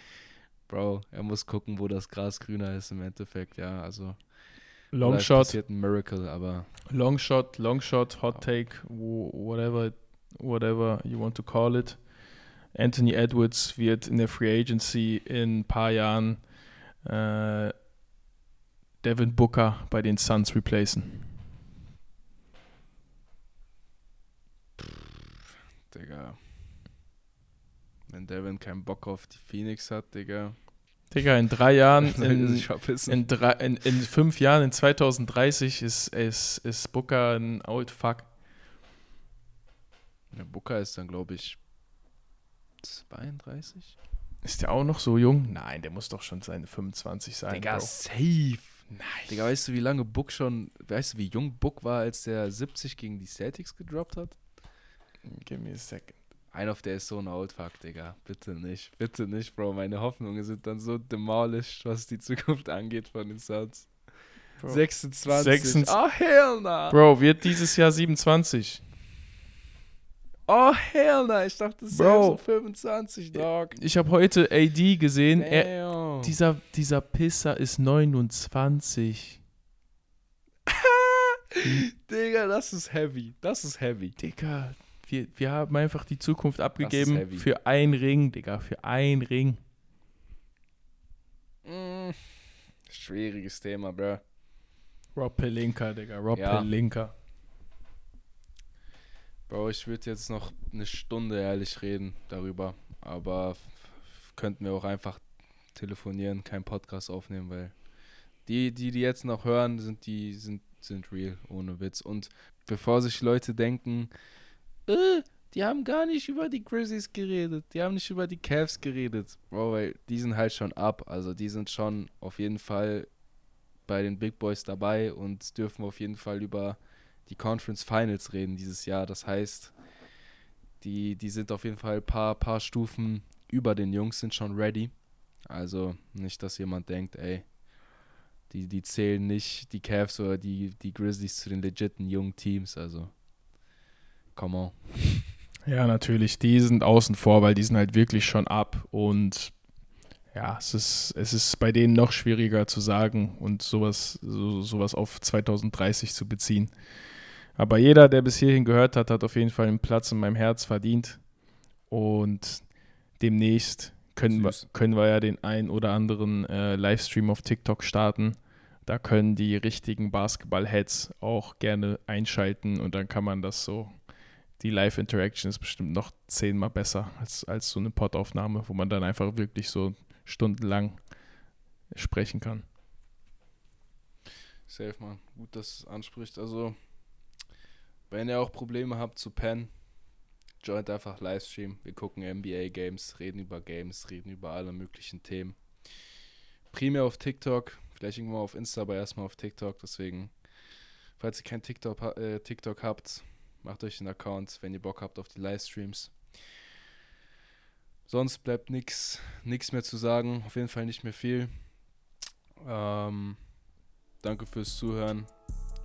Bro, er muss gucken, wo das Gras grüner ist im Endeffekt. Ja, also Longshot, passiert ein Miracle, aber Longshot, Longshot, Hot Take, whatever, whatever you want to call it. Anthony Edwards wird in der Free Agency in ein paar Jahren äh, Devin Booker bei den Suns replacen. Digga. Wenn Devin keinen Bock auf die Phoenix hat, Digga. Digga, in drei Jahren, in, in, drei, in, in fünf Jahren, in 2030 ist, ist, ist Booker ein Old Fuck. Der Booker ist dann, glaube ich, 32? Ist der auch noch so jung? Nein, der muss doch schon seine 25 sein. Digga, Bro. safe. Nein. Digga, weißt du, wie lange Book schon, weißt du, wie jung Book war, als der 70 gegen die Celtics gedroppt hat? Give me a second. Einer auf der ist so ein Oldfuck, Digga. Bitte nicht, bitte nicht, Bro. Meine Hoffnungen sind dann so demolished, was die Zukunft angeht von den Suns. Bro. 26. 26. Oh, hell nah. Bro, wird dieses Jahr 27. Oh, hell nah. Ich dachte, das Bro. wäre so 25, Dog. Ich habe heute AD gesehen. Er, dieser, dieser Pisser ist 29. Digga, das ist heavy. Das ist heavy. Digga, wir, wir haben einfach die Zukunft abgegeben für ein Ring, Digga, für ein Ring. Mm. Schwieriges Thema, bro. Rob Pelinka, Digga, Rob Ja. Pelinka. Bro, ich würde jetzt noch eine Stunde ehrlich reden darüber, aber könnten wir auch einfach telefonieren, keinen Podcast aufnehmen, weil die, die, die jetzt noch hören, sind die sind sind real, ohne Witz. Und bevor sich Leute denken, äh, die haben gar nicht über die Grizzlies geredet, die haben nicht über die Cavs geredet, Bro, weil die sind halt schon ab, also die sind schon auf jeden Fall bei den Big Boys dabei und dürfen auf jeden Fall über die Conference Finals reden dieses Jahr. Das heißt, die, die sind auf jeden Fall ein paar, paar Stufen über den Jungs, sind schon ready. Also nicht, dass jemand denkt, ey, die, die zählen nicht die Cavs oder die, die Grizzlies zu den legiten jungen Teams. Also, come on. Ja, natürlich, die sind außen vor, weil die sind halt wirklich schon ab und ja, es ist, es ist bei denen noch schwieriger zu sagen und sowas, so, sowas auf 2030 zu beziehen. Aber jeder, der bis hierhin gehört hat, hat auf jeden Fall einen Platz in meinem Herz verdient. Und demnächst können, wir, können wir ja den ein oder anderen äh, Livestream auf TikTok starten. Da können die richtigen Basketball-Heads auch gerne einschalten und dann kann man das so. Die Live-Interaction ist bestimmt noch zehnmal besser als, als so eine Podaufnahme, wo man dann einfach wirklich so stundenlang sprechen kann. Safe, man. Gut, dass es anspricht. Also, wenn ihr auch Probleme habt zu pennen, joint einfach Livestream. Wir gucken NBA-Games, reden über Games, reden über alle möglichen Themen. Primär auf TikTok, vielleicht irgendwann auf Insta, aber erstmal auf TikTok. Deswegen, falls ihr kein TikTok, äh, TikTok habt, macht euch einen Account, wenn ihr Bock habt auf die Livestreams. Sonst bleibt nichts nix mehr zu sagen. Auf jeden Fall nicht mehr viel. Ähm, Danke fürs Zuhören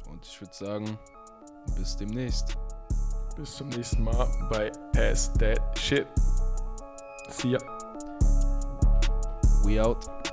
und ich würde sagen, bis demnächst. Bis zum nächsten Mal bei Pass That Shit. See ya. We out.